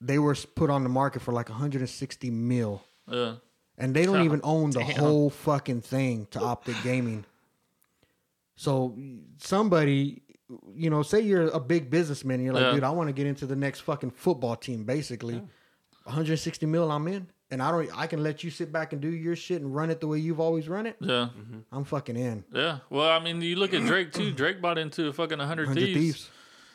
they were put on the market for like 160 mil, Yeah. and they don't even own the damn. whole fucking thing to Optic Gaming. So somebody, you know, say you're a big businessman, and you're like, Yeah. dude, I want to get into the next fucking football team. Basically, 160 mil, I'm in, and I don't, I can let you sit back and do your shit and run it the way you've always run it. Yeah. Mm-hmm. I'm fucking in. Yeah. Well, I mean, you look at Drake too. Drake bought into fucking 100, 100 thieves. thieves.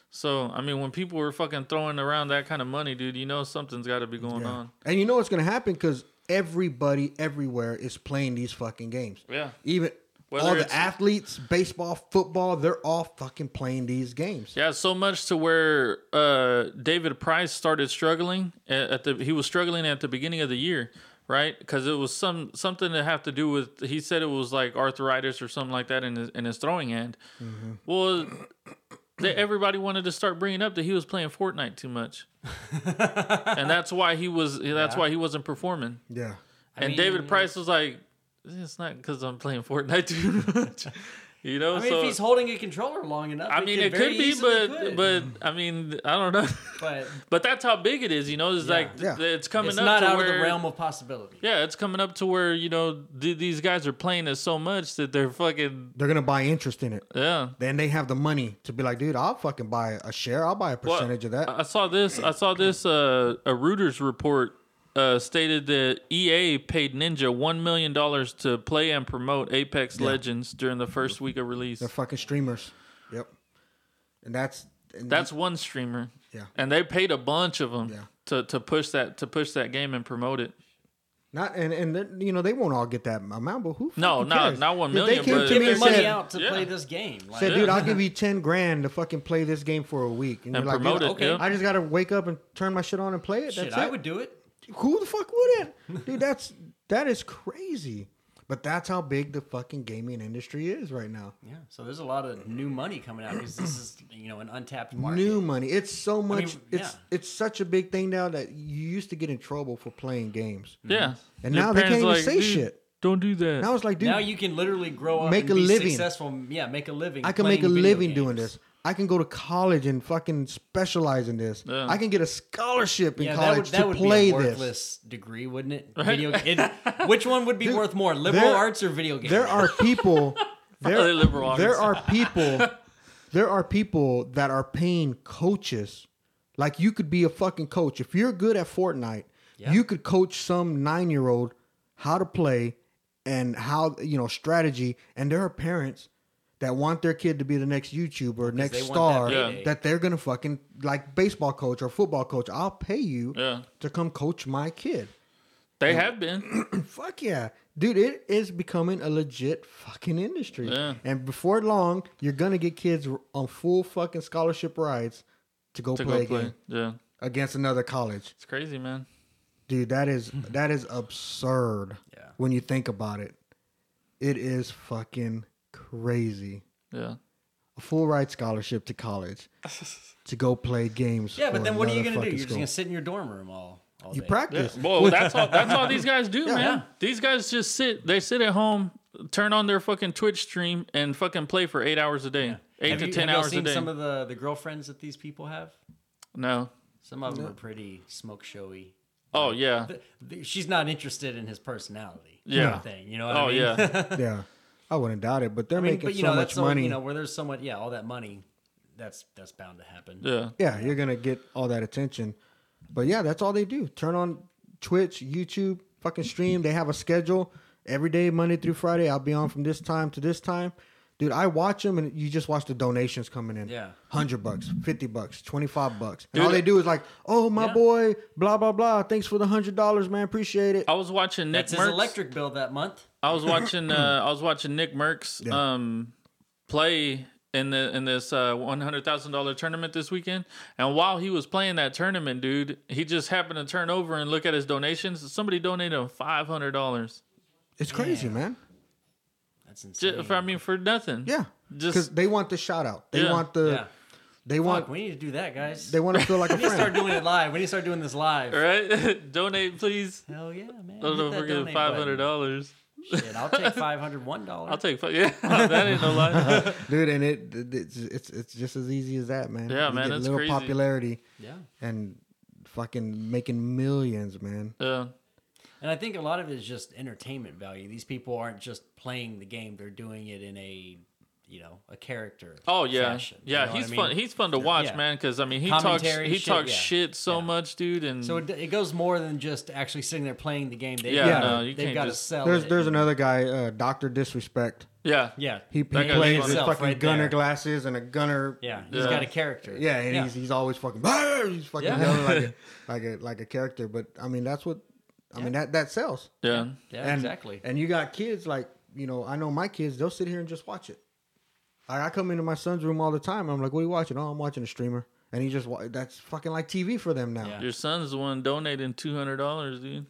So, I mean, when people were fucking throwing around that kind of money, dude, you know something's got to be going Yeah. on. And you know what's gonna happen because everybody everywhere is playing these fucking games. Yeah. Even Whether all the athletes, baseball, football, they're all fucking playing these games. Yeah, so much to where uh, David Price started struggling at at the. He was struggling at the beginning of the year, right? Because it was some something to have to do with. He said it was like arthritis or something like that in his in his throwing hand. Well, they, everybody wanted to start bringing up that he was playing Fortnite too much, and that's why he was. That's Yeah. why he wasn't performing. Yeah. and mean- David Price was like, "It's not because I'm playing Fortnite too much." You know, I mean, so if he's holding a controller long enough, I mean, it very could be, but could. but I mean, I don't know. but But that's how big it is, you know. It's Yeah. like Yeah. it's coming it's up not to out where of the realm of possibility. yeah, it's coming up to where you know th- these guys are playing it so much that they're fucking They're gonna buy interest in it. yeah. Then they have the money to be like, dude, I'll fucking buy a share. I'll buy a Well, percentage of that. I saw this. I saw this. Uh, a Reuters report uh, stated that EA paid Ninja one million dollars to play and promote Apex Legends during the first week of release. They're fucking streamers. Yep. And that's and That's one streamer. Yeah. and they paid a bunch of them Yeah. to, to push that to push that game and promote it. not and and you know they won't all get that amount, but who? No, fucking not- cares? not one If they million, came but to me and money said, out to Yeah. play this game. Like, said, Yeah. dude, I'll give you ten grand to fucking play this game for a week, And you're like, promote dude, it, Okay, yeah. I just gotta wake up and turn my shit on and play it. shit, That's I would do it. Who the fuck wouldn't? Dude, that's that is crazy. But that's how big the fucking gaming industry is right now. Yeah. So there's a lot of new money coming out because this is you know an untapped market. New money. It's so much. mean, it's yeah. it's such a big thing now that you used to get in trouble for playing games, mm-hmm. Yeah, and Your now they can't parents even say shit. Don't do that. Now it's like, dude, now you can literally grow up, Make and a be living. successful. Yeah, make a living. I can make a playing video living doing this. I can go to college and fucking specialize in this. Yeah. I can get a scholarship in Yeah, that college would that to would play be a this. degree, wouldn't it? Video. It, which one would be worth more, liberal there- arts or video games? There are people. They're There, liberal there are people. There are people that are paying coaches. Like you could be a fucking coach if you're good at Fortnite. Yeah. You could coach some nine year old how to play and how you know strategy. And there are parents that want their kid to be the next YouTuber, next star. that Yeah. That they're gonna fucking like baseball coach or football coach. I'll pay you Yeah. to come coach my kid. They have been. Fuck yeah. Dude, it is becoming a legit fucking industry. Yeah. And before long, you're going to get kids on full fucking scholarship rides to go to play go play. game Yeah, against another college. it's crazy, man. Dude, that is that is absurd Yeah. when you think about it. It is fucking crazy. Yeah, A full ride scholarship to college to go play games. yeah, but then what are you gonna do? You're just gonna sit in your dorm room all, all You day. yeah. practice. Well, that's all. That's all these guys do, man. Yeah. These guys just sit. They sit at home, turn on their fucking Twitch stream, and fucking play for eight hours a day, eight have to you, ten have y'all hours a seen day. Some of the the girlfriends that these people have. no. Some of them are pretty smoke showy. Oh yeah. Th- th- She's not interested in his personality. Yeah. thing. You know. What Oh I mean? yeah. yeah. I wouldn't doubt it, but they're I mean, making but you so know, much that's so, money. you know where there's so much. Yeah, all that money. That's that's bound to happen. Yeah. Yeah, you're gonna get all that attention. But yeah, that's all they do. Turn on Twitch, YouTube, fucking stream. They have a schedule every day, Monday through Friday. I'll be on from this time to this time. Dude, I watch them and you just watch the donations coming in. Yeah. Hundred bucks, fifty bucks, twenty five bucks. And Dude, all they do is like, oh my Yeah. boy, blah blah blah. Thanks for the hundred dollars, man. Appreciate it. I was watching Nick That's his electric bill that month. I was watching. Uh, I was watching Nick Mercs Yeah. um, play, in the in this uh, one hundred thousand dollar tournament this weekend. And while he was playing that tournament, dude, he just happened to turn over and look at his donations. Somebody donated him five hundred dollars. It's crazy, man. That's insane. I mean, for nothing. Yeah, Just- because they want the shout out. They Yeah. want the. yeah. They Fuck, want. we need to do that, guys. They want to feel like a friend. we need to start doing it live. We need to start doing this live. Right? Donate, please. Hell yeah, man. I Don't Hit that forget donate five hundred button. dollars. Shit, I'll take five hundred one dollars. I'll take. fi- Yeah, that ain't no lie. dude, and it it's, it's it's just as easy as that, man. Yeah, You man, get it's little crazy. popularity Yeah. and fucking making millions, man. Yeah. And I think a lot of it is just entertainment value. These people aren't just playing the game; they're doing it in a, you know, a character. Oh yeah, fashion. You yeah. know he's I mean? fun. He's fun to watch, Yeah. man. Because I mean, he talks Commentary, he shit, talks yeah. shit so Yeah. much, dude. And So it, it goes more than just actually sitting there playing the game. They, Yeah, yeah, no, you they've got to just- sell. There's it. there's another guy, uh, Doctor Disrespect. yeah, Yeah, He, he plays funny. with fucking right gunner there. glasses and a gunner. yeah, he's Yeah. got a character. Yeah, and yeah. he's he's always fucking he's fucking Yeah. yelling like a like a like a character. But I mean that's what I mean that that sells. yeah. yeah, and, exactly. And you got kids like you know I know my kids they'll sit here and just watch it. Like I come into my son's room all the time. I'm like, what are you watching? Oh, I'm watching a streamer, and he just that's fucking like TV for them now. Yeah. Your son's the one donating two hundred dollars, dude.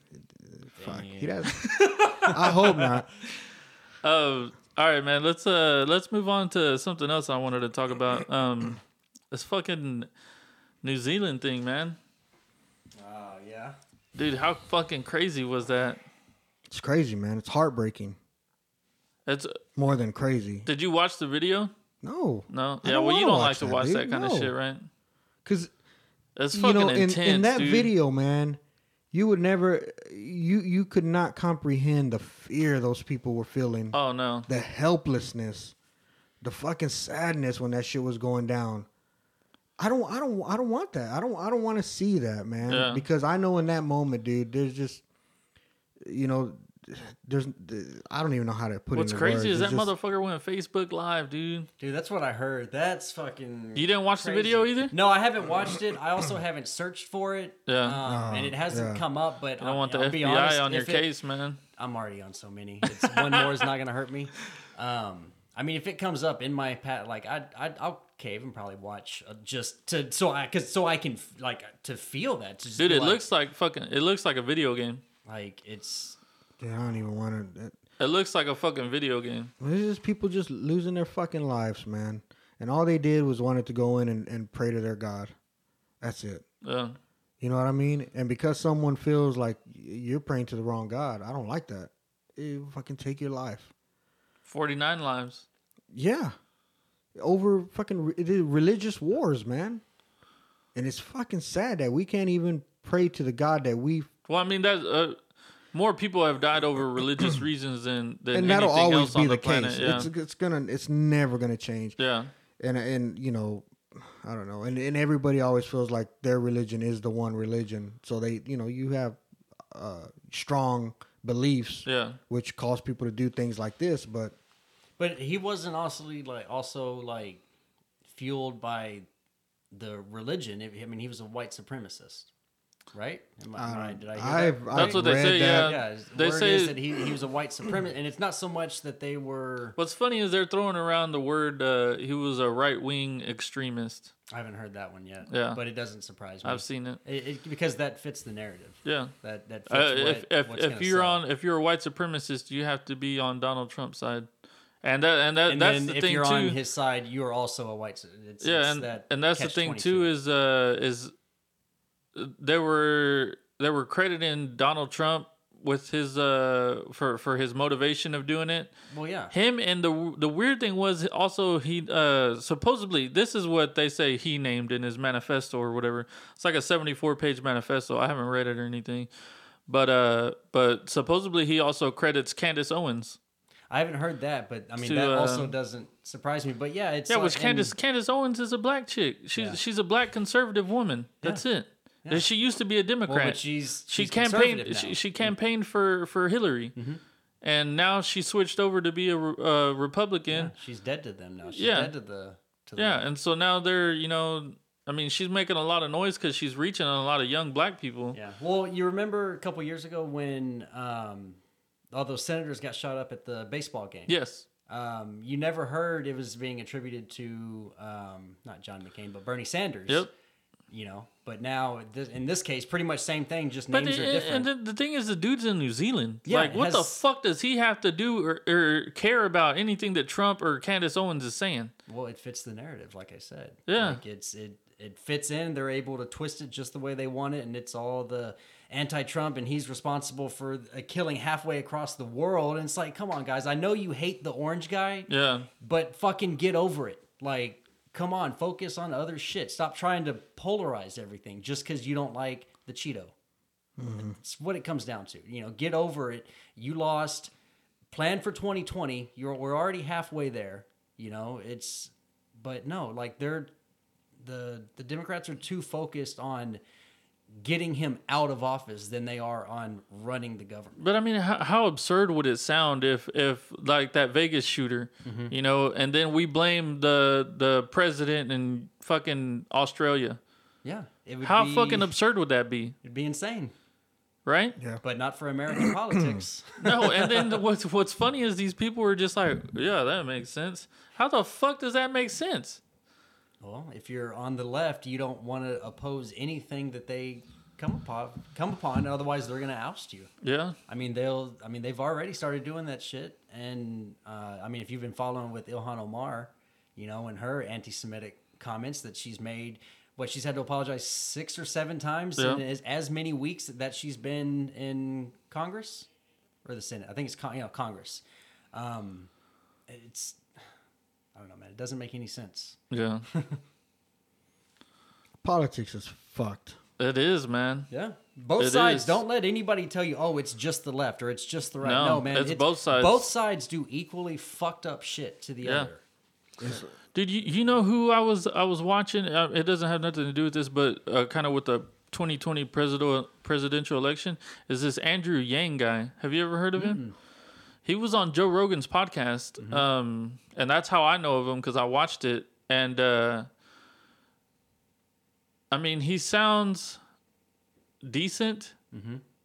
Fuck, he does. I hope not. Oh, all right, man. Let's uh let's move on to something else I wanted to talk about. Um, this fucking New Zealand thing, man. Dude, how fucking crazy was that? It's crazy, man. It's heartbreaking. It's. More than crazy. Did you watch the video? No, No. I Yeah. Well, you don't like to watch dude. that kind of shit, right? because It's you fucking know, in, intense, in that dude. video, man, you would never, you you could not comprehend the fear those people were feeling, Oh no. the helplessness, the fucking sadness when that shit was going down. I don't, I don't, I don't want that. I don't, I don't want to see that, man, Yeah. because I know in that moment, dude, there's just, you know, there's, I don't even know how to put What's it. What's crazy words. is that just- motherfucker went Facebook Live, dude. Dude, that's what I heard. That's fucking. You didn't watch the video either? No, I haven't watched it. I also haven't searched for it. Yeah. Um, and it hasn't yeah. come up. But I don't want the I'll FBI be honest, on your it- case, man. I'm already on so many. It's one more is not gonna hurt me. Um, I mean, if it comes up in my pat, like I, I, I'll cave and probably watch uh, just to so I, cause so I can f- like to feel that. To just Dude, it like, looks like fucking. It looks like a video game. like it's Yeah, I don't even want to. It looks like a fucking video game. It's just people just losing their fucking lives, man. And all they did was wanted to go in and, and pray to their God. That's it. Yeah. You know what I mean? And because someone feels like you're praying to the wrong God, I don't like that. It fucking take your life. Forty nine lives. Yeah. Over fucking re- it is religious wars, man. And it's fucking sad that we can't even pray to the God that we Well, I mean that. Uh, more people have died over religious reasons than than and that'll anything always else be on the, the, planet. case. Yeah. It's it's gonna it's never gonna change. yeah. and and you know i don't know and, and everybody always feels like their religion is the one religion so they you know you have uh strong beliefs Yeah. which cause people to do things like this but But he wasn't also like also like fueled by the religion. I I mean, he was a white supremacist, right? Am I, am I- did I hear I've, that? I've That's what they say, that. yeah. yeah, They they word say- is that he, he was a white supremacist, and it's not so much that they were. What's funny is they're throwing around the word. Uh, he was a right wing extremist. I haven't heard that one yet. Yeah. but it doesn't surprise me. I've seen it. it, it- because that fits the narrative. Yeah. That that fits Uh, what, if if, what's if you're sell. on if you're a white supremacist, you have to be on Donald Trump's side, and that and that and that's the if thing you're too. on his side, you are also a white. It's, yeah, it's and that and that's the thing too is uh is there were they were crediting Donald Trump with his uh for for his motivation of doing it. well, yeah, Him and the the weird thing was also he uh supposedly this is what they say he named in his manifesto or whatever. It's like a 74 page manifesto. I haven't read it or anything. But uh but supposedly he also credits Candace Owens. I haven't heard that, but I mean To, that uh, also doesn't surprise me. But yeah, it's Yeah, like- which and- Candace Candace Owens is a black chick. She's Yeah. she's a black conservative woman. That's it. Yeah. She used to be a well, Democrat. but she's she she's campaigned she, she campaigned for for Hillary. And now she switched over to be a re- uh, Republican. Yeah, she's dead to them now. She's Yeah. dead to the to the Yeah, and so now they're, you know, I mean, she's making a lot of noise because she's reaching on a lot of young black people. Yeah. Well, you remember a couple years ago when um, all those senators got shot up at the baseball game? Yes. Um, you never heard it was being attributed to um, not John McCain, but Bernie Sanders. Yep. You know, but now this, in this case, pretty much same thing. Just But names are different. and the, the thing is, the dude's in New Zealand. Yeah, like, what the fuck does he have to do or, or care about anything that Trump or Candace Owens is saying? Well, it fits the narrative, like I said. Yeah. like it's it it fits in. They're able to twist it just the way they want it, and it's all the anti-Trump, and he's responsible for a killing halfway across the world. And it's like, come on, guys, I know you hate the orange guy, Yeah, but fucking get over it. Like, come on, focus on other shit. Stop trying to polarize everything just because you don't like the Cheeto. Mm-hmm. It's what it comes down to. You know, get over it. You lost. Plan for 2020. You're we're already halfway there. You know, it's but no, like they're the the Democrats are too focused on getting him out of office than they are on running the government. but I mean, how, how absurd would it sound if if like that Vegas shooter, Mm-hmm. you know, and then we blame the the president in fucking Australia? Yeah, it would How be, fucking absurd would that be? It'd be insane, Right? Yeah. but not for American politics. No, and then what's what's funny is these people were just like, yeah, that makes sense. How the fuck does that make sense? Well, if you're on the left, you don't want to oppose anything that they come upon. Come upon, otherwise they're going to oust you. Yeah, I mean, they'll. I mean, they've already started doing that shit. And uh, I mean, if you've been following with Ilhan Omar, you know, and her anti-Semitic comments that she's made, what she's had to apologize six or seven times Yeah. in as, as many weeks that she's been in Congress or the Senate. I think it's con- you know Congress. Um, it's. I don't know, man. It doesn't make any sense. yeah, Politics is fucked. it is, man. Yeah. Both It sides. is. Don't let anybody tell you, oh, it's just the left or it's just the right. No, No, man. it's both sides. Both sides do equally fucked up shit to the Yeah. other. Dude, you, you know who I was I was watching? Uh, it doesn't have nothing to do with this, but uh, kind of with the 2020 presidential presidential election is this Andrew Yang guy. Have you ever heard of him? He was on Joe Rogan's podcast, um, and that's how I know of him because I watched it. And uh, I mean, he sounds decent,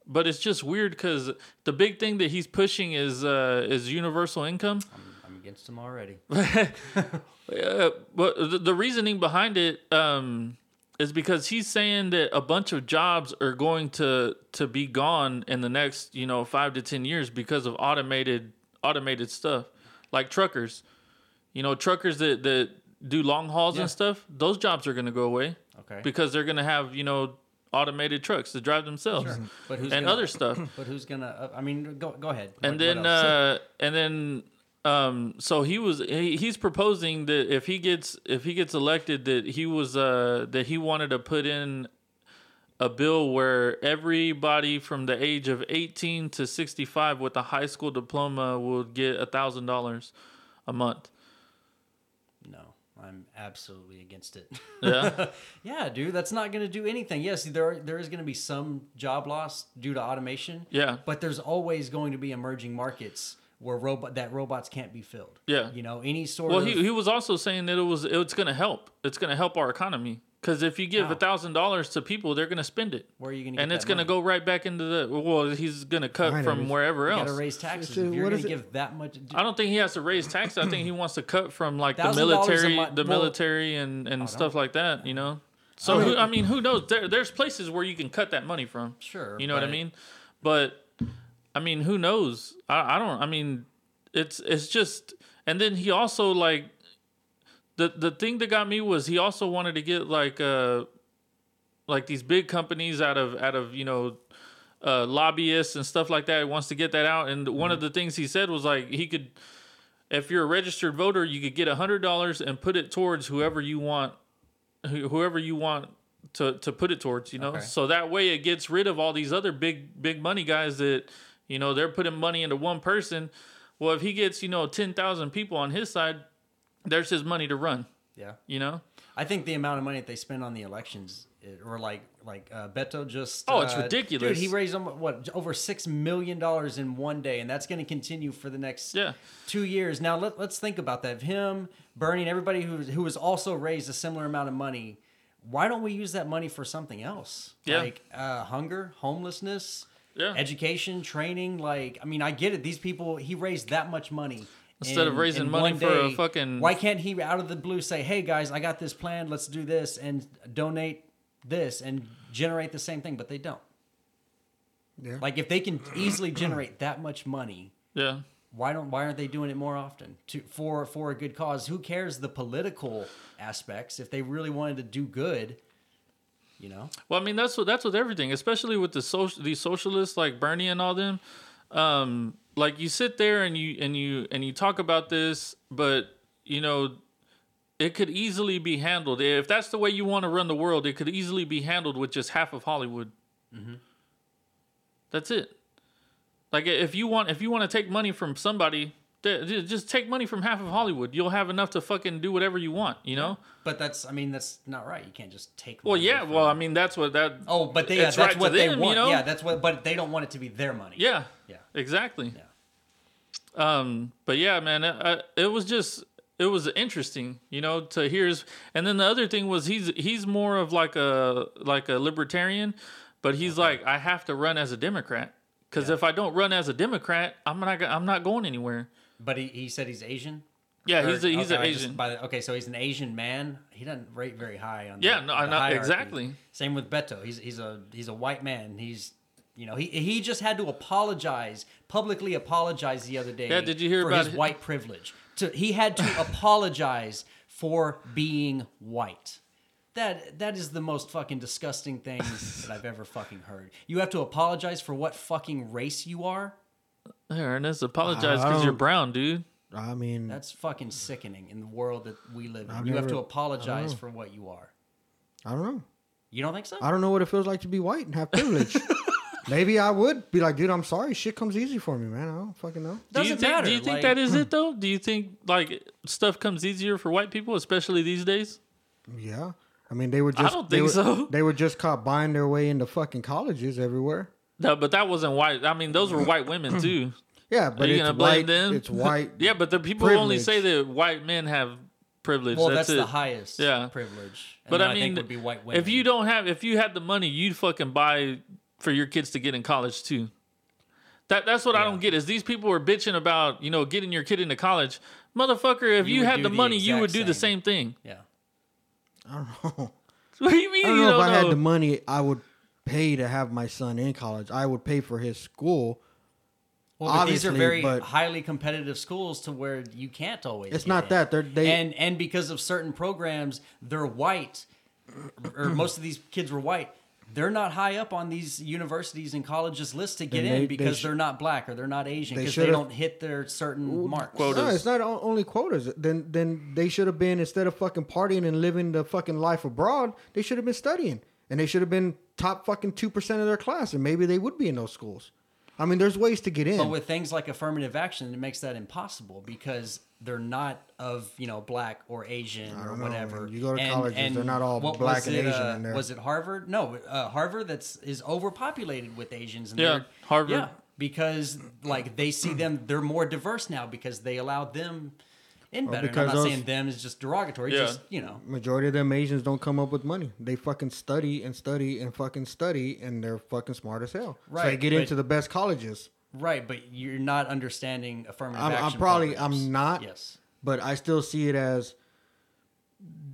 but it's just weird because the big thing that he's pushing is uh, is universal income. I'm against him already. Uh, but the, the reasoning behind it um, is because he's saying that a bunch of jobs are going to to be gone in the next you know five to ten years because of automated automated stuff like truckers. You know, truckers that that do long hauls Yeah. and stuff. Those jobs are going to go away Okay. because they're going to have you know automated trucks to drive themselves But who's and gonna, other stuff. But who's gonna? Uh, I mean, go go ahead. and What- then what uh and then um so he was he, he's proposing that if he gets if he gets elected that he was uh that he wanted to put in a bill where everybody from the age of 18 to 65 with a high school diploma would get a thousand dollars a month no, I'm absolutely against it. yeah yeah, dude, that's not gonna do anything. Yes, there are, there is gonna be some job loss due to automation. yeah But there's always going to be emerging markets where robot that robots can't be filled. Yeah. You know, any sort well of he, he was also saying that it was it's going to help it's going to help our economy because if you give a thousand dollars to people they're going to spend it where are you gonna get? and get it's going to go right back into the well he's going to cut Right, from wherever else gotta raise taxes. So if you're gonna give that much, I don't think he has to raise taxes. I think he wants to cut from like the military, month- the well- military, and and stuff like that. You know. So I mean- who, I mean, who knows? There, there's places where you can cut that money from. sure. You know what I mean? But I mean, who knows? I, I don't. I mean, it's it's just. And then he also like the the thing that got me was he also wanted to get like uh like these big companies out of out of you know uh, lobbyists and stuff like that. He wants to get that out. And one of the things he said was like he could, if you're a registered voter, you could get a hundred dollars and put it towards whoever you want, whoever you want to to put it towards. You know, Okay. so that way it gets rid of all these other big big money guys that you know they're putting money into one person. Well, if he gets you know ten thousand people on his side, there's his money to run. Yeah. You know. I think the amount of money that they spend on the elections, it- or like like uh, Beto just Oh, it's uh, ridiculous. Dude, he raised what over six million dollars in one day, and that's going to continue for the next Yeah. two years. Now let, let's think about that. Him, Bernie, and everybody who who has also raised a similar amount of money. Why don't we use that money for something else? Yeah. Like uh, hunger, homelessness, Yeah. education, training. Like I mean, I get it. These people, he raised that much money Instead of raising in money one for a fucking- Why can't he out of the blue say, "Hey guys, I got this plan. Let's do this and donate this and generate the same thing?" But they don't. Yeah. Like if they can easily generate that much money, Yeah. why don't why aren't they doing it more often to for for a good cause? Who cares the political aspects if they really wanted to do good? You know, Well, I mean that's what that's with everything, especially with the social these socialists like Bernie and all them. Um, like you sit there and you and you and you talk about this, but you know, it could easily be handled if that's the way you want to run the world. It could easily be handled with just half of Hollywood. That's it. Like if you want if you want to take money from somebody, just take money from half of Hollywood. You'll have enough to fucking do whatever you want. You know. but that's I mean that's not right. You can't just take. Well, yeah. from- Well, I mean that's what that. oh, but they, yeah, that's right what they them, you want. know? Yeah, that's what. But they don't want it to be their money. Yeah. Yeah. Exactly. Yeah. Um, but yeah, man, it, I- it was just it was interesting, you know, to hear his. And then the other thing was he's he's more of like a like a libertarian, but he's like I have to run as a Democrat because if I don't run as a Democrat, I'm not I'm not going anywhere. But he, he said he's Asian. Yeah, he's a, he's okay, an Asian. by the, okay, so he's an Asian man. He doesn't rate very high on. Yeah, the, no, the hierarchy. exactly. Same with Beto. He's he's a he's a white man. He's you know he he just had to apologize publicly apologize the other day. Yeah, did you hear for about his it? white privilege? To he had to apologize for being white. That that is the most fucking disgusting thing that I've ever fucking heard. You have to apologize for what fucking race you are. There, Ernest, apologize because you're brown, dude. I mean, That's fucking sickening in the world that we live in. I've you have never- to apologize for what you are. I don't know. You don't think so? I don't know what it feels like to be white and have privilege. Maybe I would be like, dude, I'm sorry. Shit comes easy for me, man. I don't fucking know. Do you Doesn't think? matter, Do you think like- that is it though? Do you think like stuff comes easier for white people, especially these days? Yeah. I mean, they were just I just. don't they think were, so. They were just caught buying their way into fucking colleges everywhere. No, but that wasn't white. I mean, those were white women hmm. too. Yeah, but Are you it's gonna blame white. them? It's white. Yeah, but the people only say that white men have privilege. well, that's, that's, it. the highest Yeah. privilege. And But then I think mean, would be white women. if you don't have, if you had the money, you'd fucking buy for your kids to get in college too. That that's what I don't get. Is these people are bitching about you know getting your kid into college, motherfucker? If You you, had do the the money, you would do the same. same thing. yeah, I don't know. What do you mean I don't you know don't if I had the money, I would pay to have my son in college. I would pay for his school. well, but these are very but- highly competitive schools to where you can't always. It's get not in. that they're they. and and because of certain programs, they're white, or most of these kids were white. They're not high up on these universities and colleges lists to get Then in they- they because sh- they are not black or they're not Asian because they, should've- don't hit their certain marks. quotas. no, it's not only quotas. Then then they should have been instead of fucking partying and living the fucking life abroad, they should have been studying. And they should have been top fucking two percent of their class, and maybe they would be in those schools. I mean, there's ways to get in. But with things like affirmative action, it makes that impossible because they're not of you know black or Asian or don't know, whatever. man. You go to colleges, they're not all black and it, Asian uh, in there. Was it Harvard? No, uh, Harvard that's is overpopulated with Asians. And Yeah, they're- Harvard. Yeah, because like they see them, they're more diverse now because they allowed them in uh, better. And I'm because not those- saying them is just derogatory. Yeah. Just you know, Majority of them Asians don't come up with money. They fucking study and study and fucking study, and they're fucking smart as hell. So they Right, get but- into the best colleges. right? But you're not understanding affirmative I'm, action. I'm probably programs. I'm not, Yes. but I still see it as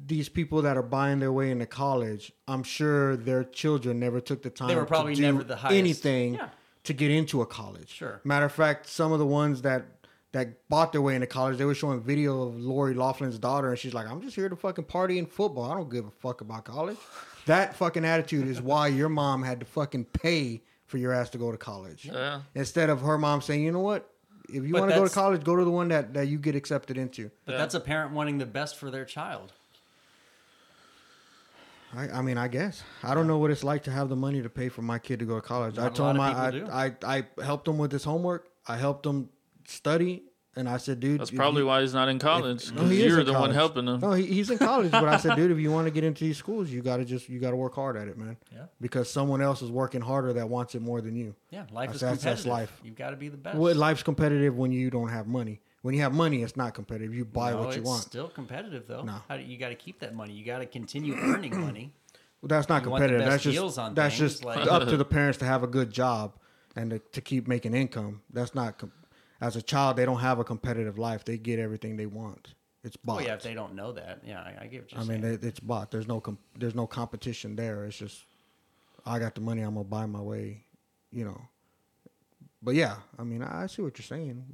these people that are buying their way into college. I'm sure their children never took the time. They were probably to do never the highest. anything Yeah. to get into a college. Sure. Matter of fact, some of the ones that that bought their way into college, they were showing video of Lori Loughlin's daughter, and she's like, "I'm just here to fucking party and football. I don't give a fuck about college." That fucking attitude is why your mom had to fucking pay for your ass to go to college. Yeah. Instead of her mom saying, "You know what? If you But want to go to that's- college, go to the one that, that you get accepted into." But Yeah. that's a parent wanting the best for their child. I, I mean, I guess I don't know what it's like to have the money to pay for my kid to go to college. Not I a told him lot I, people I, I I helped him with his homework. I helped him study, and I said, "Dude, That's probably you- why he's not in college. No, 'cause he you're in the one helping him. No, he, he's in college, but I said, dude, if you want to get into these schools, you got to just you got to work hard at it, man. Yeah. Because someone else is working harder that wants it more than you. Yeah, life is That's- that's- that's competitive. life. You've got to be the best. Well, life's competitive when you don't have money. When you have money, it's not competitive. You buy No, what you it's want. Still competitive though. No. How do, you got to keep that money. You got to continue earning money. Well, that's not You want the competitive. best That's deals just on that's things, just like- up to the parents to have a good job and to, to keep making income. That's not. Com- as a child, they don't have a competitive life. They get everything they want. It's bought. Oh yeah, if they don't know that, yeah, I, I get what you're I saying. mean, it, it's bought. There's no com- there's no competition there. It's just I got the money. I'm gonna buy my way. You know. But yeah, I mean, I, see what you're saying.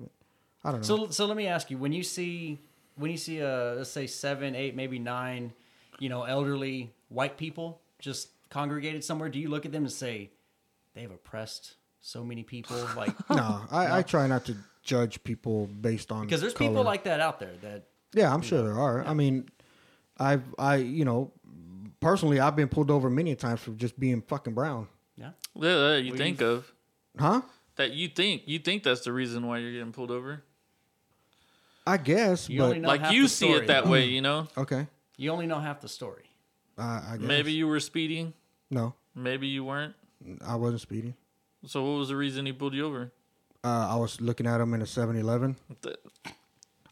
I don't know. So so let me ask you: when you see when you see uh let's say seven, eight, maybe nine, you know, elderly white people just congregated somewhere, do you look at them and say they've oppressed so many people? Like no, I, I try not to judge people based on because there's color. people like that out there that Yeah, I'm sure there are. I mean, I've I you know personally I've been pulled over many times for just being fucking brown. yeah. Yeah, that you Well, think of Huh? that you think you think that's the reason why you're getting pulled over. I guess, You but Like you see story, it that though. way, you know. okay. You only know half the story. Uh, I guess. Maybe you were speeding. no, Maybe you weren't. I wasn't speeding. So what was the reason he pulled you over? Uh, I was looking at him in a 7-Eleven.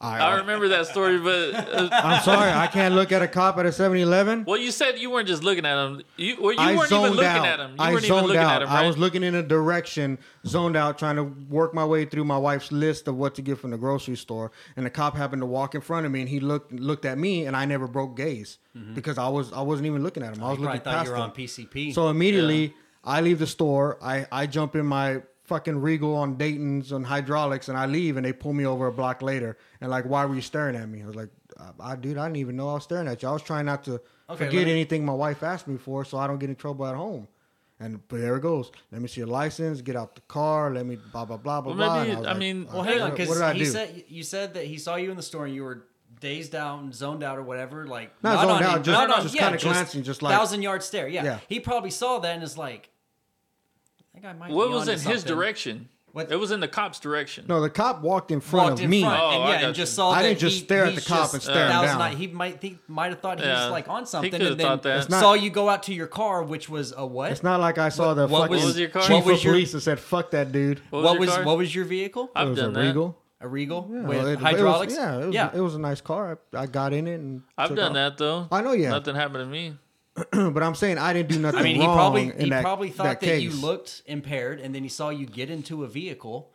I, I remember that story, but uh, I'm sorry, I can't look at a cop at a 7-Eleven. well, you said you weren't just looking at him. You, well, you I weren't even looking out. at him. You I weren't even looking out. at him, I was looking in a direction, zoned out, trying to work my way through my wife's list of what to get from the grocery store. And the cop happened to walk in front of me, and he looked looked at me, and I never broke gaze because I was I wasn't even looking at him. I was You probably looking thought past you were him. on PCP. So immediately, I leave the store. I, I jump in my fucking Regal on Dayton's on hydraulics, and I leave, and they pull me over a block later. And like, why were you staring at me? I was like, I, I dude, I didn't even know I was staring at you. I was trying not to Okay, forget me- anything my wife asked me for, so I don't get in trouble at home. And but there it goes. Let me see your license. Get out the car. Let me blah blah blah blah Well, blah. maybe- And was I like, mean- uh, well, hang on, because what did I he do? said you said that he saw you in the store and you were dazed out and zoned out or whatever. Like Not zoned on out, him, just- not on- just yeah, kinda glancing, just like- thousand yard stare. Yeah. Yeah. he probably saw that and is like, I think I might. what be was onto in his direction? What- It was in the cop's direction. no, the cop walked in front Walked of in me. front Oh, and I yeah, got and just you. saw. I that didn't just he- stare at the cop just- and stare him that was down. not- he might think might have thought he Yeah. was like on something, could've and then that. Not- saw you go out to your car, which was a what? It's not like I saw the what fucking was- was your car? chief what was of your- police and said, "Fuck that dude." What was what your was what was your vehicle? I've it was done a that. Regal. A Regal Yeah, with it- it was- hydraulics. yeah, it was, yeah. it was a nice car. I, I got in it and I've took done off. that though. I know you have. Nothing happened to me. but I'm saying I didn't do nothing I mean, he probably he that, probably thought that, you looked impaired, and then he saw you get into a vehicle.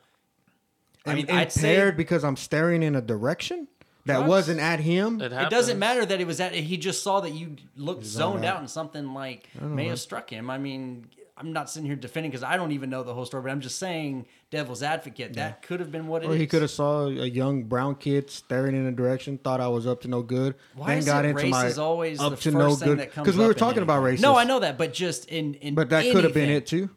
I Im- mean, I'd say impaired because I'm staring in a direction that Drugs? wasn't at him. It, it doesn't matter that it was at. he just saw that you looked zoned zoned out out. and something like may have struck him. I mean, I'm not sitting here defending because I don't even know the whole story, but I'm just saying devil's advocate. That could have been what it is. Or he could have saw a young brown kid staring in a direction, thought I was up to no good. Why then is got it into race my is always up the to first no thing good that comes because we were talking about race. No, I know that, but just in in but that could have been it too.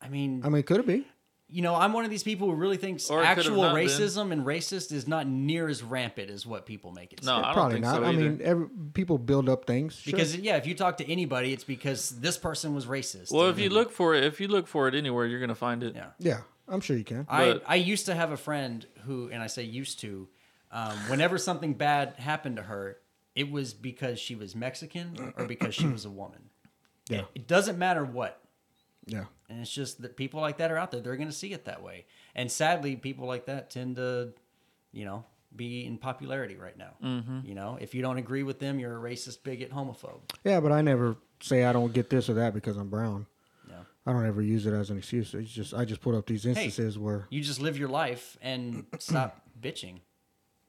I mean, I mean, it could have been. You know, I'm one of these people who really thinks Or actual not been. racism and racist is not near as rampant as what people make it. No, seem. I don't Probably think not. so I mean, every, people build up things sure. Because yeah, if you talk to anybody, it's because this person was racist. well, if you look for it, if you look for it anywhere, you're gonna find it. yeah, yeah, I'm sure you can. I But- I used to have a friend who, and I say used to, um, whenever something bad happened to her, it was because she was Mexican or because she was a woman. Yeah. It, it doesn't matter what. yeah, And it's just that people like that are out there. They're going to see it that way. And sadly, people like that tend to, you know, be in popularity right now. Mm-hmm. You know, if you don't agree with them, you're a racist, bigot, homophobe. yeah. But I never say I don't get this or that because I'm brown. Yeah. I don't ever use it as an excuse. It's just I just put up these instances where You just live your life and stop bitching.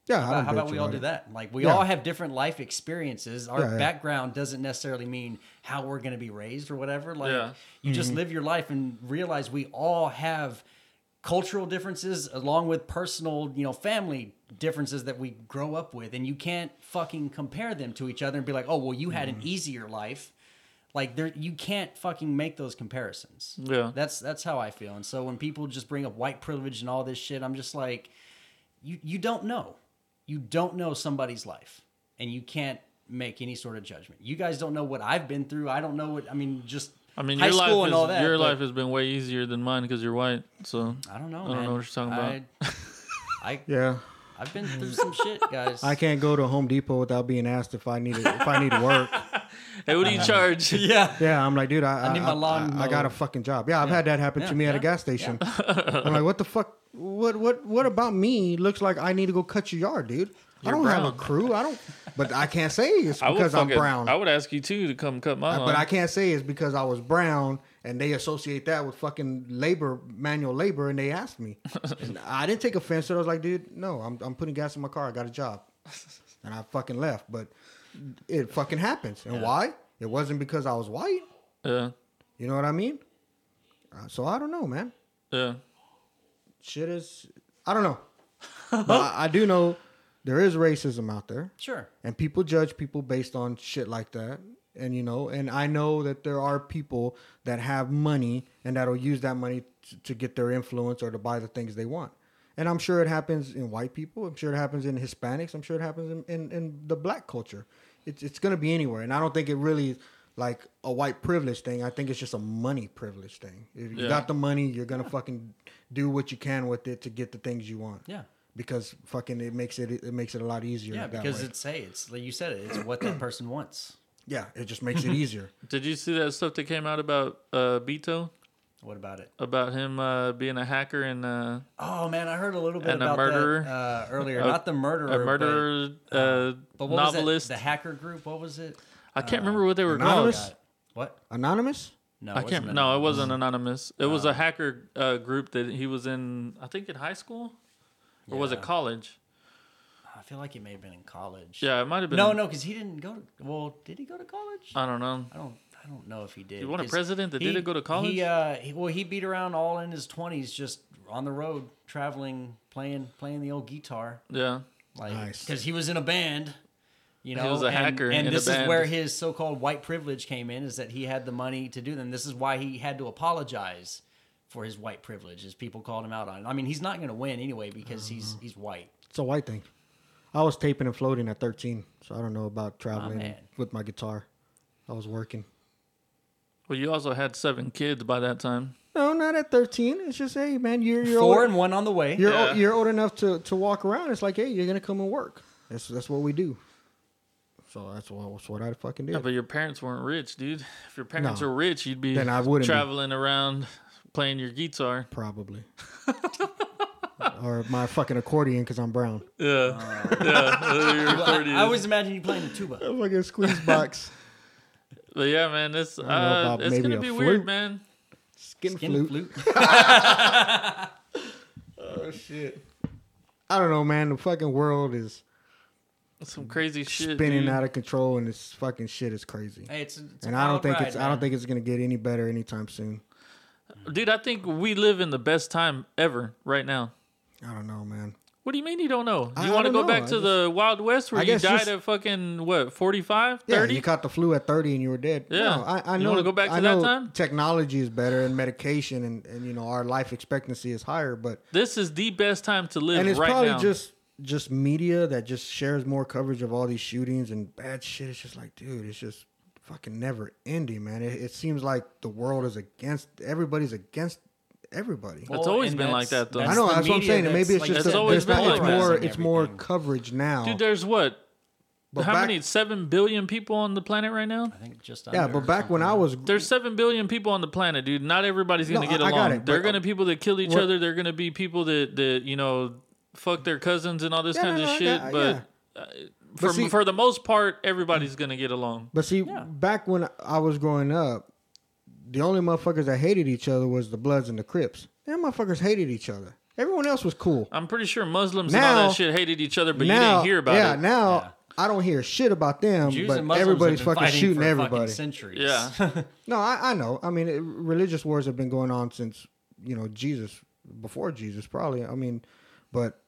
Yeah. How about, how about we all do it. that? Like, we Yeah. all have different life experiences. Our Yeah, yeah. background doesn't necessarily mean how we're going to be raised or whatever. Like, Yeah. you Mm-hmm. just live your life and realize we all have cultural differences along with personal, you know, family differences that we grow up with. And you can't fucking compare them to each other and be like, oh, well, you had an Mm-hmm. easier life. Like, there, you can't fucking make those comparisons. Yeah. That's that's how I feel. And so when people just bring up white privilege and all this shit, I'm just like, you you don't know. You don't know somebody's life, and you can't make any sort of judgment. You guys don't know what I've been through. I don't know what I mean. Just I mean, high your school life and is, all that. your but life has been way easier than mine because you're white. So I don't know. I don't man. know what you're talking about. I, I Yeah, I've been through some shit, guys. I can't go to Home Depot without being asked if I need if I need to work. hey, what do you uh, charge? Yeah. Yeah, I'm like, dude, I, I, need my lawn I, I got a fucking job. Yeah, I've had that happen Yeah, to me at a gas station. I'm like, what the fuck? What what what about me looks like I need to go cut your yard, dude? I You're don't have a crew. I don't, but I can't say it's I would because I'm fucking- brown. I would ask you too to come cut my lawn. but I can't say it's because I was brown and they associate that with fucking labor, manual labor, and they asked me. and I didn't take offense. to it. I was like, dude, no, I'm I'm putting gas in my car. I got a job, and I fucking left. But it fucking happens, and why? It wasn't because I was white. Yeah. You know what I mean? Uh, so I don't know, man. Yeah. Shit is, I don't know. but I, I do know there is racism out there. Sure. and people judge people based on shit like that and you know and i know that there are people that have money and that'll use that money to, to get their influence or to buy the things they want and i'm sure it happens in white people i'm sure it happens in hispanics i'm sure it happens in, in, in the black culture it's, it's going to be anywhere and i don't think it really is like a white privilege thing i think it's just a money privilege thing if you Yeah. got the money you're going to fucking do what you can with it to get the things you want Yeah. because fucking it makes it it makes it a lot easier Yeah, because way. it's hey, it's like you said it, it's what that person wants. Yeah, it just makes it easier. Did you see that stuff that came out about uh, Beto? What about it? About him uh, being a hacker and uh, Oh man, I heard a little bit And a about murderer? that uh, earlier. A- Not the murderer, a murderer, but, uh, but what was novelist. that? The hacker group. What was it? I can't remember what they were Anonymous? called. What? Anonymous? No, I it can't. wasn't No, it anonymous. wasn't anonymous. It was a hacker uh, group that he was in. I think in high school, or was it college? I feel like he may have been in college. Yeah, it might have been. No, no, because he didn't go. To, well, did he go to college? I don't know. I don't. I don't know if he did. You want a 'cause president that he- didn't go to college? He, uh, he, well, he beat around all in his twenties, just on the road, traveling, playing, playing the old guitar, Yeah, like Nice. because he was in a band. You know, He was a and, hacker and in a this is where his so-called white privilege came in. Is that he had the money to do them? This is why he had to apologize for his white privilege, as people called him out on. I mean, he's not going to win anyway because Uh-huh. he's he's white. It's a white thing. I was taping and floating at 13, so I don't know about traveling man. with my guitar. I was working. Well, you also had seven kids by that time. No, not at 13. It's just, hey, man, you're you're Four old, and one on the way. you're, Yeah. o- you're old enough to, to walk around. It's like, hey, you're gonna come and work. That's that's what we do. So that's what that's what I fucking did. Yeah, but your parents weren't rich, dude. If your parents No. were rich, you'd be Then I wouldn't be. traveling around playing your guitar. Probably. or my fucking accordion because I'm brown. Yeah, yeah. uh, your I, accordion. I always imagine you playing the tuba. A fucking squeeze box. But yeah, man, it's uh, it's gonna be flute. weird, man. Skin, Skin flute. flute. Oh shit. I don't know, man. The fucking world is Some crazy shit. spinning dude. out of control, and this fucking shit is crazy. Hey, it's, it's and I don't think ride, it's I don't think it's gonna get any better anytime soon. Dude, I think we live in the best time ever right now. I don't know, man. What do you mean you don't know? I- You I want to don't go know. back I to just- the Wild West where I you guess died just- at fucking what, 45, Yeah, 30? you caught the flu at thirty and you were dead. Yeah. No, I, I You know. wanna go back to I that know time? Technology is better and medication and, and you know our life expectancy is higher, but this is the best time to live and it's right probably now. just just media that just shares more coverage of all these shootings and bad shit. It's just like, dude, it's just fucking never ending, man. It, it seems like the world is against everybody's against everybody. It's always been like that, though. I know that's what I'm saying. and Maybe it's like, just It's that always been like it's that. more and it's more everything. coverage now. Dude, there's what? But How back- many? 7 billion people on the planet right now? I think just yeah, but back when I was There's 7 billion people on the planet, dude. Not everybody's going to No, get I- I along. got it, there are going to be people that kill each What- other. There are going to be people that, that, you know, fuck their cousins and all this Yeah, kinds no, of shit. got- but yeah. uh, for, see- for the most part, everybody's going to get along. But see, Yeah. back when I was growing up, the only motherfuckers that hated each other was the Bloods and the Crips. Them motherfuckers hated each other. Everyone else was cool. I'm pretty sure Muslims and all that shit hated each other, but you now, didn't hear about yeah, it. now Yeah. Now I don't hear shit about them, Jews but everybody's fucking shooting for fucking everybody. centuries. Yeah. No, I, I know. I mean, it, religious wars have been going on since you know Jesus, before Jesus, probably. I mean, but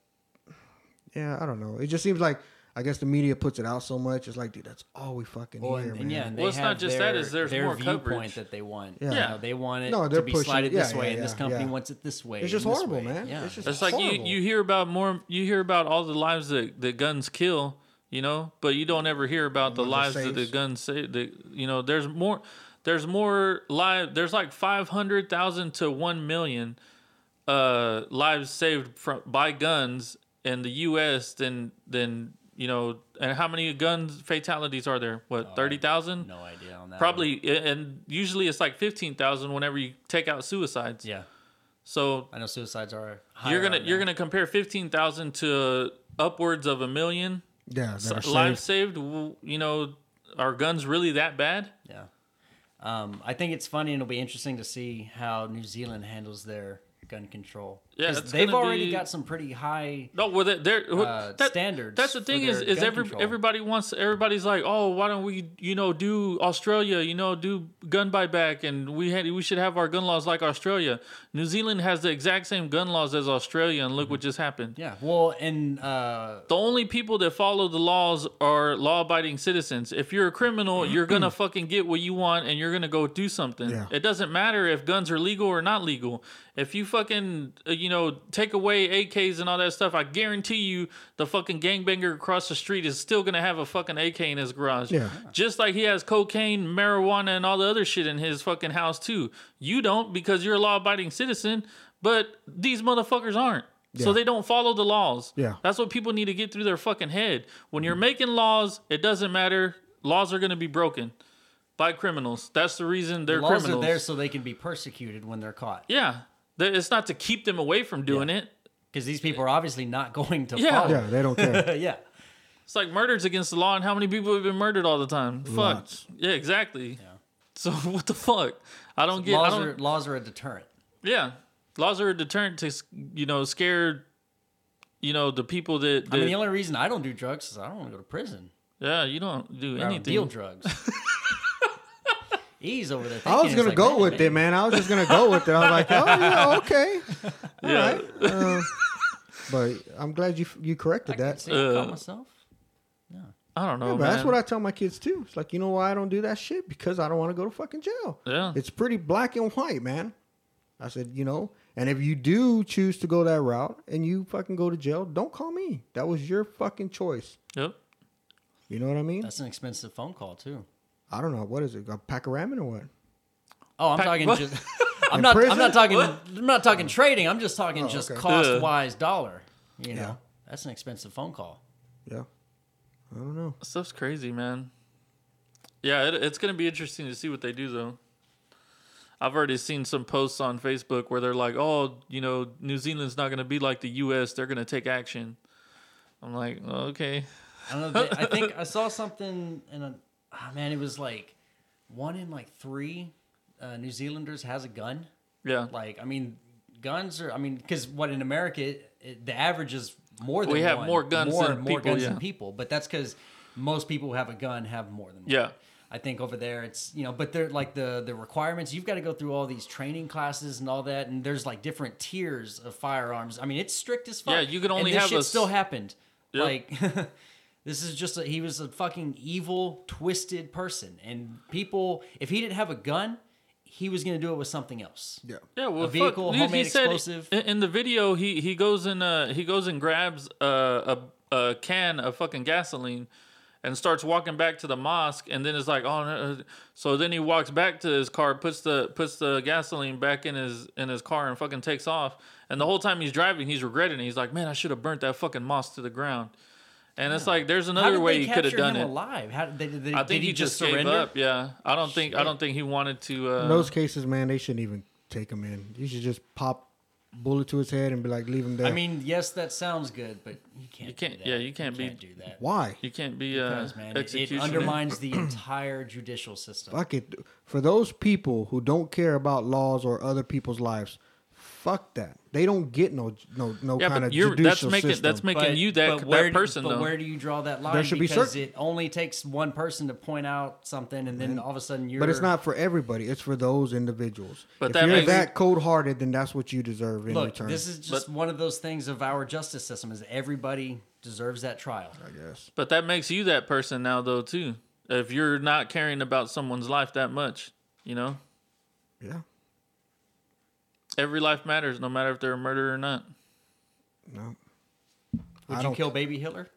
yeah, I don't know. It just seems like I guess the media puts it out so much. It's like, dude, that's all we fucking Well, hear, and, man. and yeah, and Well, it's not just their, that, is there's their more viewpoint coverage. that they want. Yeah. You know, they want it No, to they're be pushing- slided yeah, this way, yeah, and this company yeah. wants it this way. It's just horrible, man. Yeah. It's just- It's like you, you hear about more you hear about all the lives that, that guns kill, you know, but you don't ever hear about the ones it lives that the guns save. The, you know, there's more there's more live there's like five hundred thousand to one million uh lives saved from by guns in the US than than you know and how many guns fatalities are there? What, thirty thousand? No idea on that. Probably and usually it's like fifteen thousand whenever you take out suicides. Yeah. So I know suicides are. you're gonna you're gonna compare fifteen thousand to upwards of a million yeah, that are lives saved. saved. You know, are guns really that bad? Yeah. Um, I think it's funny and it'll be interesting to see how New Zealand handles their gun control. Yeah, they've already be- got some pretty high. No, well, they're, they're Uh, that- standards That's the thing is, is every control. everybody wants. Everybody's like, oh, why don't we, you know, do Australia? You know, do gun buyback, and we had we should have our gun laws like Australia. New Zealand has the exact same gun laws as Australia, and look what just happened. Yeah, well, and uh, The only people that follow the laws are law-abiding citizens. If you're a criminal, you're gonna fucking get what you want, and you're gonna go do something. Yeah. It doesn't matter if guns are legal or not legal. If you fucking, uh, you know, take away AKs and all that stuff, I guarantee you, the fucking gangbanger across the street is still gonna have a fucking AK in his garage. Yeah. Just like he has cocaine, marijuana, and all the other shit in his fucking house too. You don't because you're a law-abiding citizen, but these motherfuckers aren't. Yeah. So they don't follow the laws. Yeah. That's what people need to get through their fucking head. When you're making laws, it doesn't matter. Laws are going to be broken by criminals. That's the reason they're laws criminals. are there so they can be persecuted when they're caught. yeah. Th- It's not to keep them away from doing it. Because these people are obviously not going to Yeah. follow. Yeah, they don't care. yeah. It's like murder's against the law, and how many people have been murdered all the time? Fuck. Yeah, exactly. Yeah. So what the fuck? I don't get. I laws don't, are laws are a deterrent. yeah, laws are a deterrent to you know scare, you know the people that. that I mean, the only reason I don't do drugs is I don't want to go to prison. yeah, you don't do I don't anything. deal drugs. He's over there. I was gonna it's go man, with it, man. I was just gonna go with it. I was like, oh yeah, okay, all Yeah. right. Uh, but I'm glad you you I corrected can that. see I caught Uh, myself. I don't know, Yeah, but man. that's what I tell my kids too. It's like, you know why I don't do that shit? Because I don't want to go to fucking jail. Yeah. It's pretty black and white, man. I said, you know, and if you do choose to go that route and you fucking go to jail, don't call me. That was your fucking choice. Yep. You know what I mean? That's an expensive phone call too. I don't know. What is it? A pack of ramen or what? Oh, I'm Pack- talking what? just. I'm In not. prison? I'm not talking. What? I'm not talking trading. I'm just talking Oh, just okay. cost wise dollar. You know, Yeah. that's an expensive phone call. Yeah. I don't know. Stuff's crazy, man. Yeah, it, it's gonna be interesting to see what they do, though. I've already seen some posts on Facebook where they're like, "Oh, you know, New Zealand's not gonna be like the U.S. They're gonna take action." I'm like, oh, okay, I don't know. They, I think I saw something in a. Oh man, it was like one in like three uh, New Zealanders has a gun. yeah, Like, I mean, guns are. I mean, because what in America, it, it, the average is more than We have one. more guns more, than more people, guns yeah. than people. But that's because most people who have a gun have more than one. yeah, I think over there it's you know, but they're like the the requirements. You've got to go through all these training classes and all that, and there's like different tiers of firearms. I mean, it's strict as fuck. Yeah, you can only and this have shit a still happened. Yep. Like this is just a, he was a fucking evil, twisted person, and people. If he didn't have a gun, he was gonna do it with something else. Yeah. yeah. Well, A vehicle, fuck, dude, he homemade said explosive. in, in the video he he goes and uh he goes and grabs uh, a a can of fucking gasoline. And starts walking back to the mosque, and then it's like, oh, no. so then he walks back to his car, puts the puts the gasoline back in his in his car, and fucking takes off. And the whole time he's driving, he's regretting it. He's like, man, I should have burnt that fucking mosque to the ground. And it's like, there's another way they he could have done him it. alive? How did, they, did, they, I did think he, he just gave up. Yeah, I don't think I don't think he wanted to. Uh, In those cases, man, they shouldn't even take him in. You should just pop bullet to his head and be like, leave him there. I mean, yes, that sounds good, but you can't. You can't- Do that. yeah, you can't be- do that. why? you can't be uh, Because man, it, it undermines the entire judicial system. Fuck it. For those people who don't care about laws or other people's lives, fuck that. They don't get no no no Yeah, kind but of you're judicial that's making system. that's making you that but where that do- person but though. where do you draw that line? There should be because certain- it only takes one person to point out something, and then all of a sudden you're. but it's not for everybody. It's for those individuals. But if that you're makes- that cold hearted, then that's what you deserve in Look, return. this is just one of those things of our justice system. Is everybody deserves that trial? I guess. But that makes you that person now though too. If you're not caring about someone's life that much, you know, Yeah. Every life matters, no matter if they're a murderer or not. No. Would I you don't- kill baby Hitler?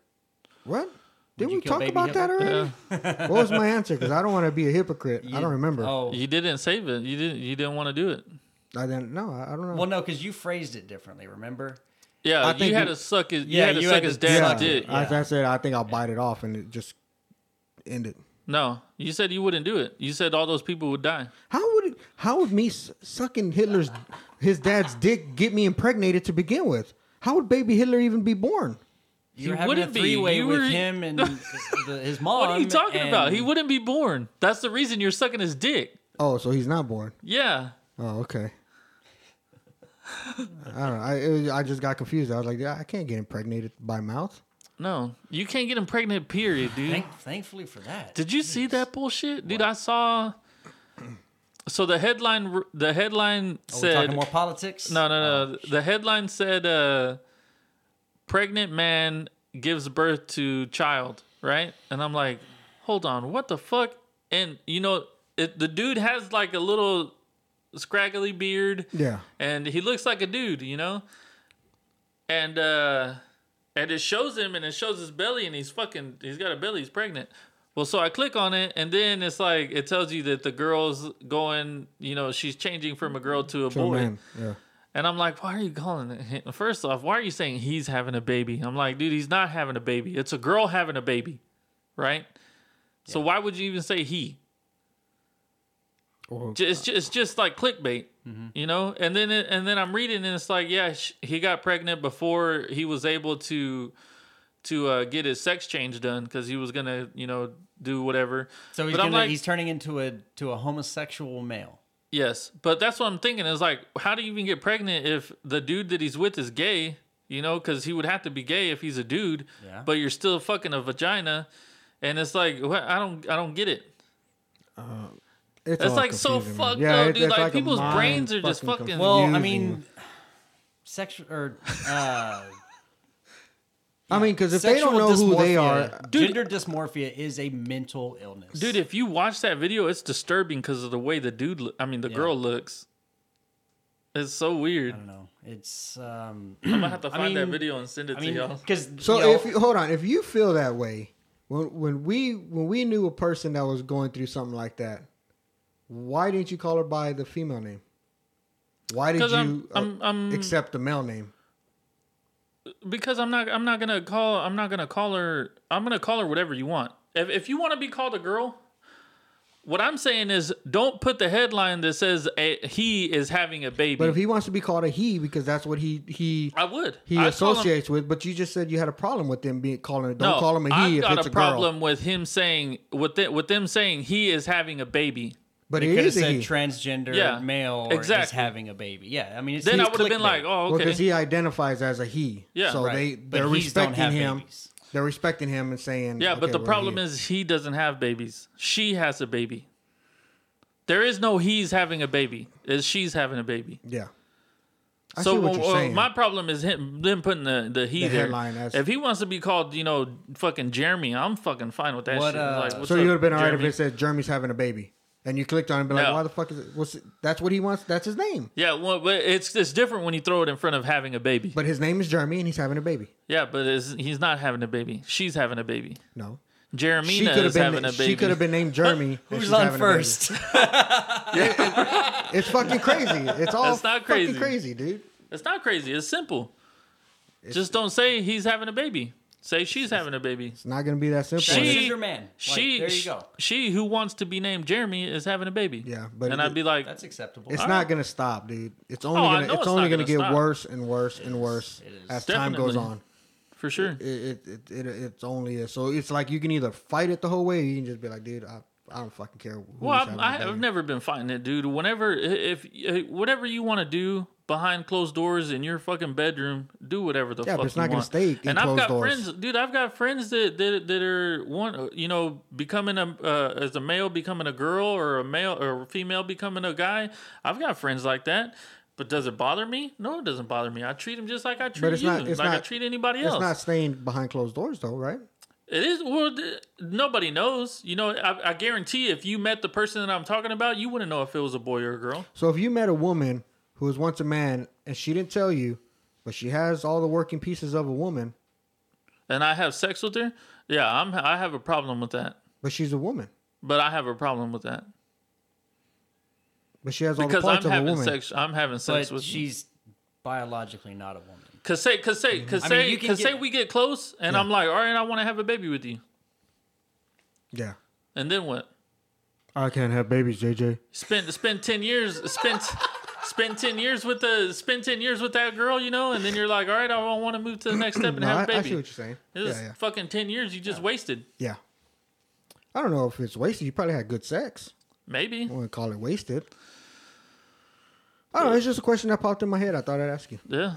What? Did you we kill talk baby about that Hitler? already? Yeah, what was my answer? Because I don't want to be a hypocrite. I don't remember. Oh, you didn't save it. You didn't. You didn't want to do it. I didn't. No, I, I don't know. well, no, because you phrased it differently. Remember? Yeah, I you had we- to suck his. Yeah, you had to you suck had his to dad's suck dick. As I said, I think I'll bite it off and it just end it. No, you said you wouldn't do it. You said all those people would die. How would it, how would me s- sucking Hitler's his dad's dick get me impregnated to begin with? How would baby Hitler even be born? You're He having wouldn't be. three-way You with were- him and the, his mom. What are you talking about? He wouldn't be born. That's the reason you're sucking his dick. Oh, so he's not born. Yeah. Oh, okay. I don't know. I it was, I just got confused. I was like, yeah, I can't get impregnated by mouth. No, you can't get impregnated. Period, dude. Thank, thankfully for that. Did you see that bullshit, dude? I saw. So the headline, the headline Are said, talking more politics? no, no, no. the headline said, uh, "Pregnant man gives birth to child." Right, and I'm like, hold on, what the fuck? And you know, it, the dude has like a little scraggly beard. Yeah. and he looks like a dude, you know. And uh and it shows him, and it shows his belly, and he's fucking, he's got a belly, he's pregnant. Well, so I click on it, and then it's like it tells you that the girl's going, you know, she's changing from a girl to a So, boy. man, yeah. And I'm like, why are you calling it? First off, why are you saying he's having a baby? I'm like, dude, he's not having a baby. It's a girl having a baby, right? So why would you even say he? Well, It's just, it's just like clickbait, you know. And then it, and then I'm reading, and it's like, yeah, sh- he got pregnant before he was able to to uh, get his sex change done because he was gonna, you know, do whatever. So he's But I'm gonna, like- he's turning into a to a homosexual male. Yes, but that's what I'm thinking. Is like, how do you even get pregnant if the dude that he's with is gay? You know, because he would have to be gay if he's a dude. Yeah. But you're still fucking a vagina, and it's like, what? I don't, I don't get it. it's, It's all like so man. fucked Yeah, up, it- dude. it's Like, a people's brains are just fucking- confusing. Well, I mean, sexual or uh, I mean, because if they don't know who they dysmorphia- are, Dude- gender dysmorphia is a mental illness, Dude, if you watch that video, it's disturbing because of the way the dude, lo- I mean, the Yeah. girl looks. It's so weird. I don't know. It's um, I'm gonna have to I find that mean- video and send it I to y'all. because So you know, if you, hold on, if you feel that way, when when we when we knew a person that was going through something like that, why didn't you call her by the female name? Why did you I'm, uh, I'm, I'm, accept the male name? Because I'm not, I'm not gonna call, I'm not gonna call her, I'm gonna call her whatever you want. If, if you want to be called a girl, what I'm saying is, don't put the headline that says a, he is having a baby. But if he wants to be called a he because that's what he he I would. he I'd call him- associates with, but you just said you had a problem with them being calling it. Don't no, call him a I've he if got it's a a, girl. problem with him saying with the, with them saying he is having a baby. But they it could have a said he. transgender Yeah, male or is exactly. having a baby. Yeah, I mean, it's Then I would have been clickbait. like, oh, okay. because he identifies as a he. Yeah. So Right. they they're he's don't respecting him. babies. They're respecting him and saying. Yeah, but the we're problem he. is he doesn't have babies. She has a baby. There is no he's having a baby. It's she's having a baby. yeah. I so see what you're saying. my problem is him them putting the the he The there. as- if he wants to be called, you know, fucking Jeremy, I'm fucking fine with that What, shit. uh, like, so up, you would have been alright if Jeremy? it said Jeremy's having a baby, and you clicked on it and be like, No. why the fuck is it? What's it? That's what he wants. That's his name. Yeah, well, but it's it's different when you throw it in front of having a baby. But his name is Jeremy, and he's having a baby. yeah, but it's, he's not having a baby. She's having a baby. No, Jeremina she could have is having been. a baby. She could have been named Jeremy. and Who's she's on having a baby. first? It's fucking crazy. It's all That's not fucking crazy. crazy, dude. It's not crazy. It's simple. Just don't say he's having a baby. Say she's having a baby. It's not gonna be that simple. She- your man. Like, she there you go. she who wants to be named Jeremy is having a baby. Yeah, but and it- I'd be like, That's acceptable. It's All not right. gonna stop, dude. It's only Oh, I gonna. know It's, it's only gonna, gonna get stop. worse and worse and worse It is. as time goes Definitely. on. for sure. It, it, it, it it's only is. so it's like you can either fight it the whole way, or you can just be like, dude, I, I don't fucking care. Who's Well, I've, I. I've never been fighting it, dude. Whenever, if, if whatever you want to do behind closed doors in your fucking bedroom, do whatever the Yeah, fuck but it's you not gonna want. stay in and I've got doors. friends, dude. I've got friends that that, that are one, you know, becoming a uh, as a male becoming a girl or a male or a female becoming a guy. I've got friends like that. But does it bother me? No, it doesn't bother me. I treat them just like I treat it's you, not- it's like I not- treat anybody else. It's not staying behind closed doors, though, right? It is well. Nobody knows. You know, I, I guarantee if you met the person that I'm talking about, you wouldn't know if it was a boy or a girl. So if you met a woman who was once a man and she didn't tell you, but she has all the working pieces of a woman, And I have sex with her. Yeah, I'm. I have a problem with that. but she's a woman, But I have a problem with that but she has all because the parts I'm of a having woman. sex. I'm having sex But with. she's biologically not a woman. Cause say, cause say, mm-hmm. cause I mean, say, you can cause say we get close, and Yeah. I'm like, all right, I want to have a baby with you, Yeah, and then what? I can't have babies, JJ. Spend spend ten years, spend spend ten years with the spend ten years with that girl, you know, and then you're like, all right, I want to move to the next step and No, have I, a I see baby. what you're saying. This Yeah, yeah, fucking ten years you just wasted. yeah. I don't know if it's wasted. You probably had good sex. Maybe. I wouldn't call it wasted. I don't know. It's just a question that popped in my head. I thought I'd ask you. Yeah.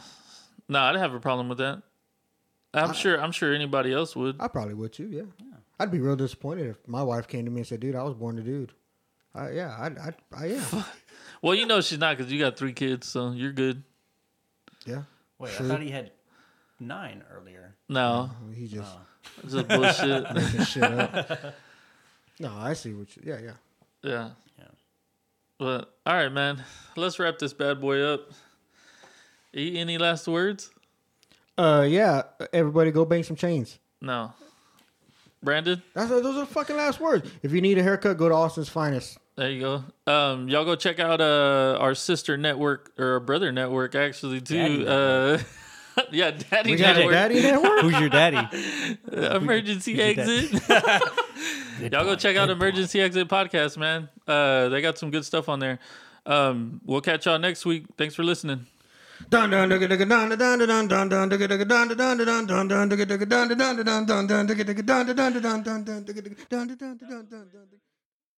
No, I'd have a problem with that. I'm sure. I'm sure anybody else would. I probably would too. Yeah. I'd be real disappointed if my wife came to me and said, "Dude, I was born a dude." I, yeah, I'd, I'd, I, yeah, Well, you know she's not because you got three kids, so you're good. yeah. Wait, True. I thought he had nine earlier. No, He just it's just bullshit. making shit up. No, I see what you. Yeah, yeah. yeah. Yeah. But all right, man. Let's wrap this bad boy up. E- Any last words? Uh, yeah. Everybody, go bang some chains. No. Brandon, That's those are the fucking last words. If you need a haircut, go to Austin's Finest. There you go. Um, y'all go check out uh our sister network or our brother network actually too. Daddy uh, yeah, Daddy We got a Network. daddy network. Who's your daddy? Emergency Who's your exit. Y'all go check out Emergency Exit podcast, man. Uh, they got some good stuff on there. Um, we'll catch y'all next week. Thanks for listening.